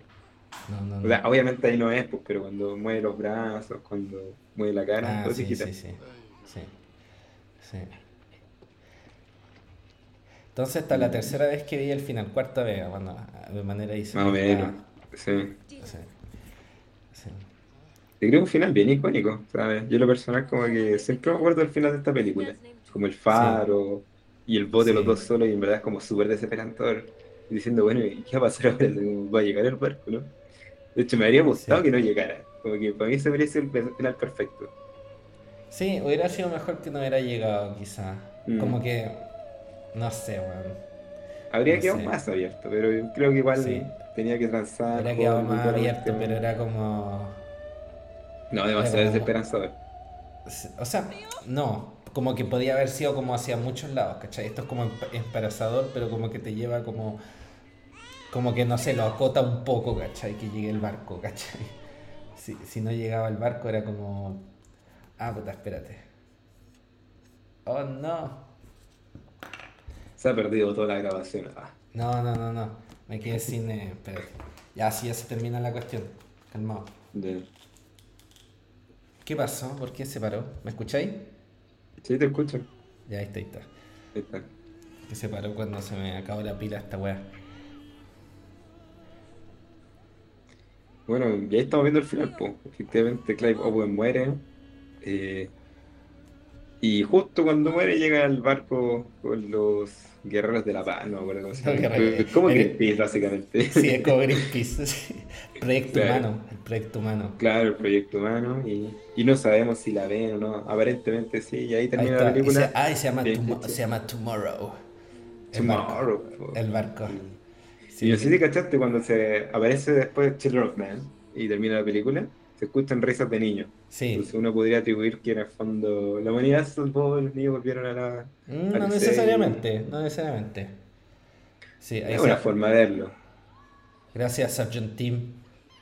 No, no, no. O sea, obviamente ahí no es, pues, pero cuando mueve los brazos, cuando mueve la cara, Ah, todo sí, digital. sí, sí. Sí. Sí. Entonces, es la tercera vez que vi el final, cuarta vez, bueno, de manera Más o menos. Sí. sí. Sí. Yo creo un final bien icónico, ¿sabes? Yo lo personal como que siempre me acuerdo del final de esta película. Como el faro y el bote Sí. los dos solos y en verdad es como súper desesperantador. Diciendo, bueno, ¿y qué va a pasar ahora? (laughs) ¿Va a llegar el barco, no? De hecho, me habría gustado Sí. que no llegara. Como que para mí se merece el final perfecto. Sí, hubiera sido mejor que no hubiera llegado, quizá. Mm. Como que, no sé, weón. Habría No quedado sé. más abierto, pero yo creo que igual Sí. tenía que transar. Con quedado más abierto, pero era como... No, demasiado como- desesperanzador. O sea, no, como que podía haber sido como hacia muchos lados, ¿cachai? Esto es como esperanzador, pero como que te lleva como... Como que, no sé, lo acota un poco, ¿cachai? Que llegue el barco, ¿cachai? (laughs) Si, si no llegaba el barco era como... Ah, puta, espérate. Oh, no. Se ha perdido toda la grabación. Ah, No, no, no, no. Me quedé sin... eh, espérate. Ya, así ya se termina la cuestión. Calmado. ¿Qué pasó? ¿Por qué se paró? ¿Me escucháis? Sí, te escucho. Ya, ahí está, ahí está. Ahí está. Que se paró cuando se me acabó la pila esta weá. Bueno, y ahí estamos viendo el final, pues. Efectivamente, Clive Owen muere. eh, y justo cuando muere llega el barco con los guerreros de la paz, no me acuerdo cómo se llama. Como Greenpeace, básicamente. Sí, es como Greenpeace. (laughs) sí. Proyecto Claro. humano. El proyecto humano. Claro, el proyecto humano. Y, y no sabemos si la ven o no. Aparentemente sí, y ahí termina la Y película. ah, y se llama, se llama Tomorrow. El. Tomorrow. El barco. Y no sé si cachaste cuando se aparece después Children of Men y termina la película, se escuchan risas de niños. Sí. Entonces uno podría atribuir que en el fondo la humanidad salvó, los niños volvieron a la... Mm, No necesariamente, no necesariamente. Sí, Es una forma de verlo. Gracias Sargent Team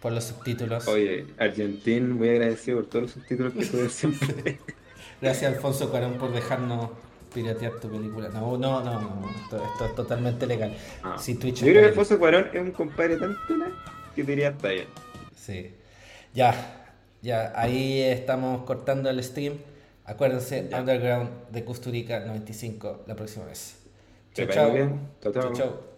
por los subtítulos. Oye, Argentín, muy agradecido por todos los subtítulos que tuve siempre. (laughs) Gracias Alfonso Cuarón por dejarnos piratear tu película. No, no, no, no, esto, esto es totalmente legal. Ah. Si Twitch Yo creo que Alfonso Cuarón es un compadre tan tula que diría hasta bien. Sí. Ya, ya, ahí estamos cortando el stream. Acuérdense, Ya. Underground de Custurica 95 la próxima vez. Vaya chao. bien. Chao, chao. Chao, chao.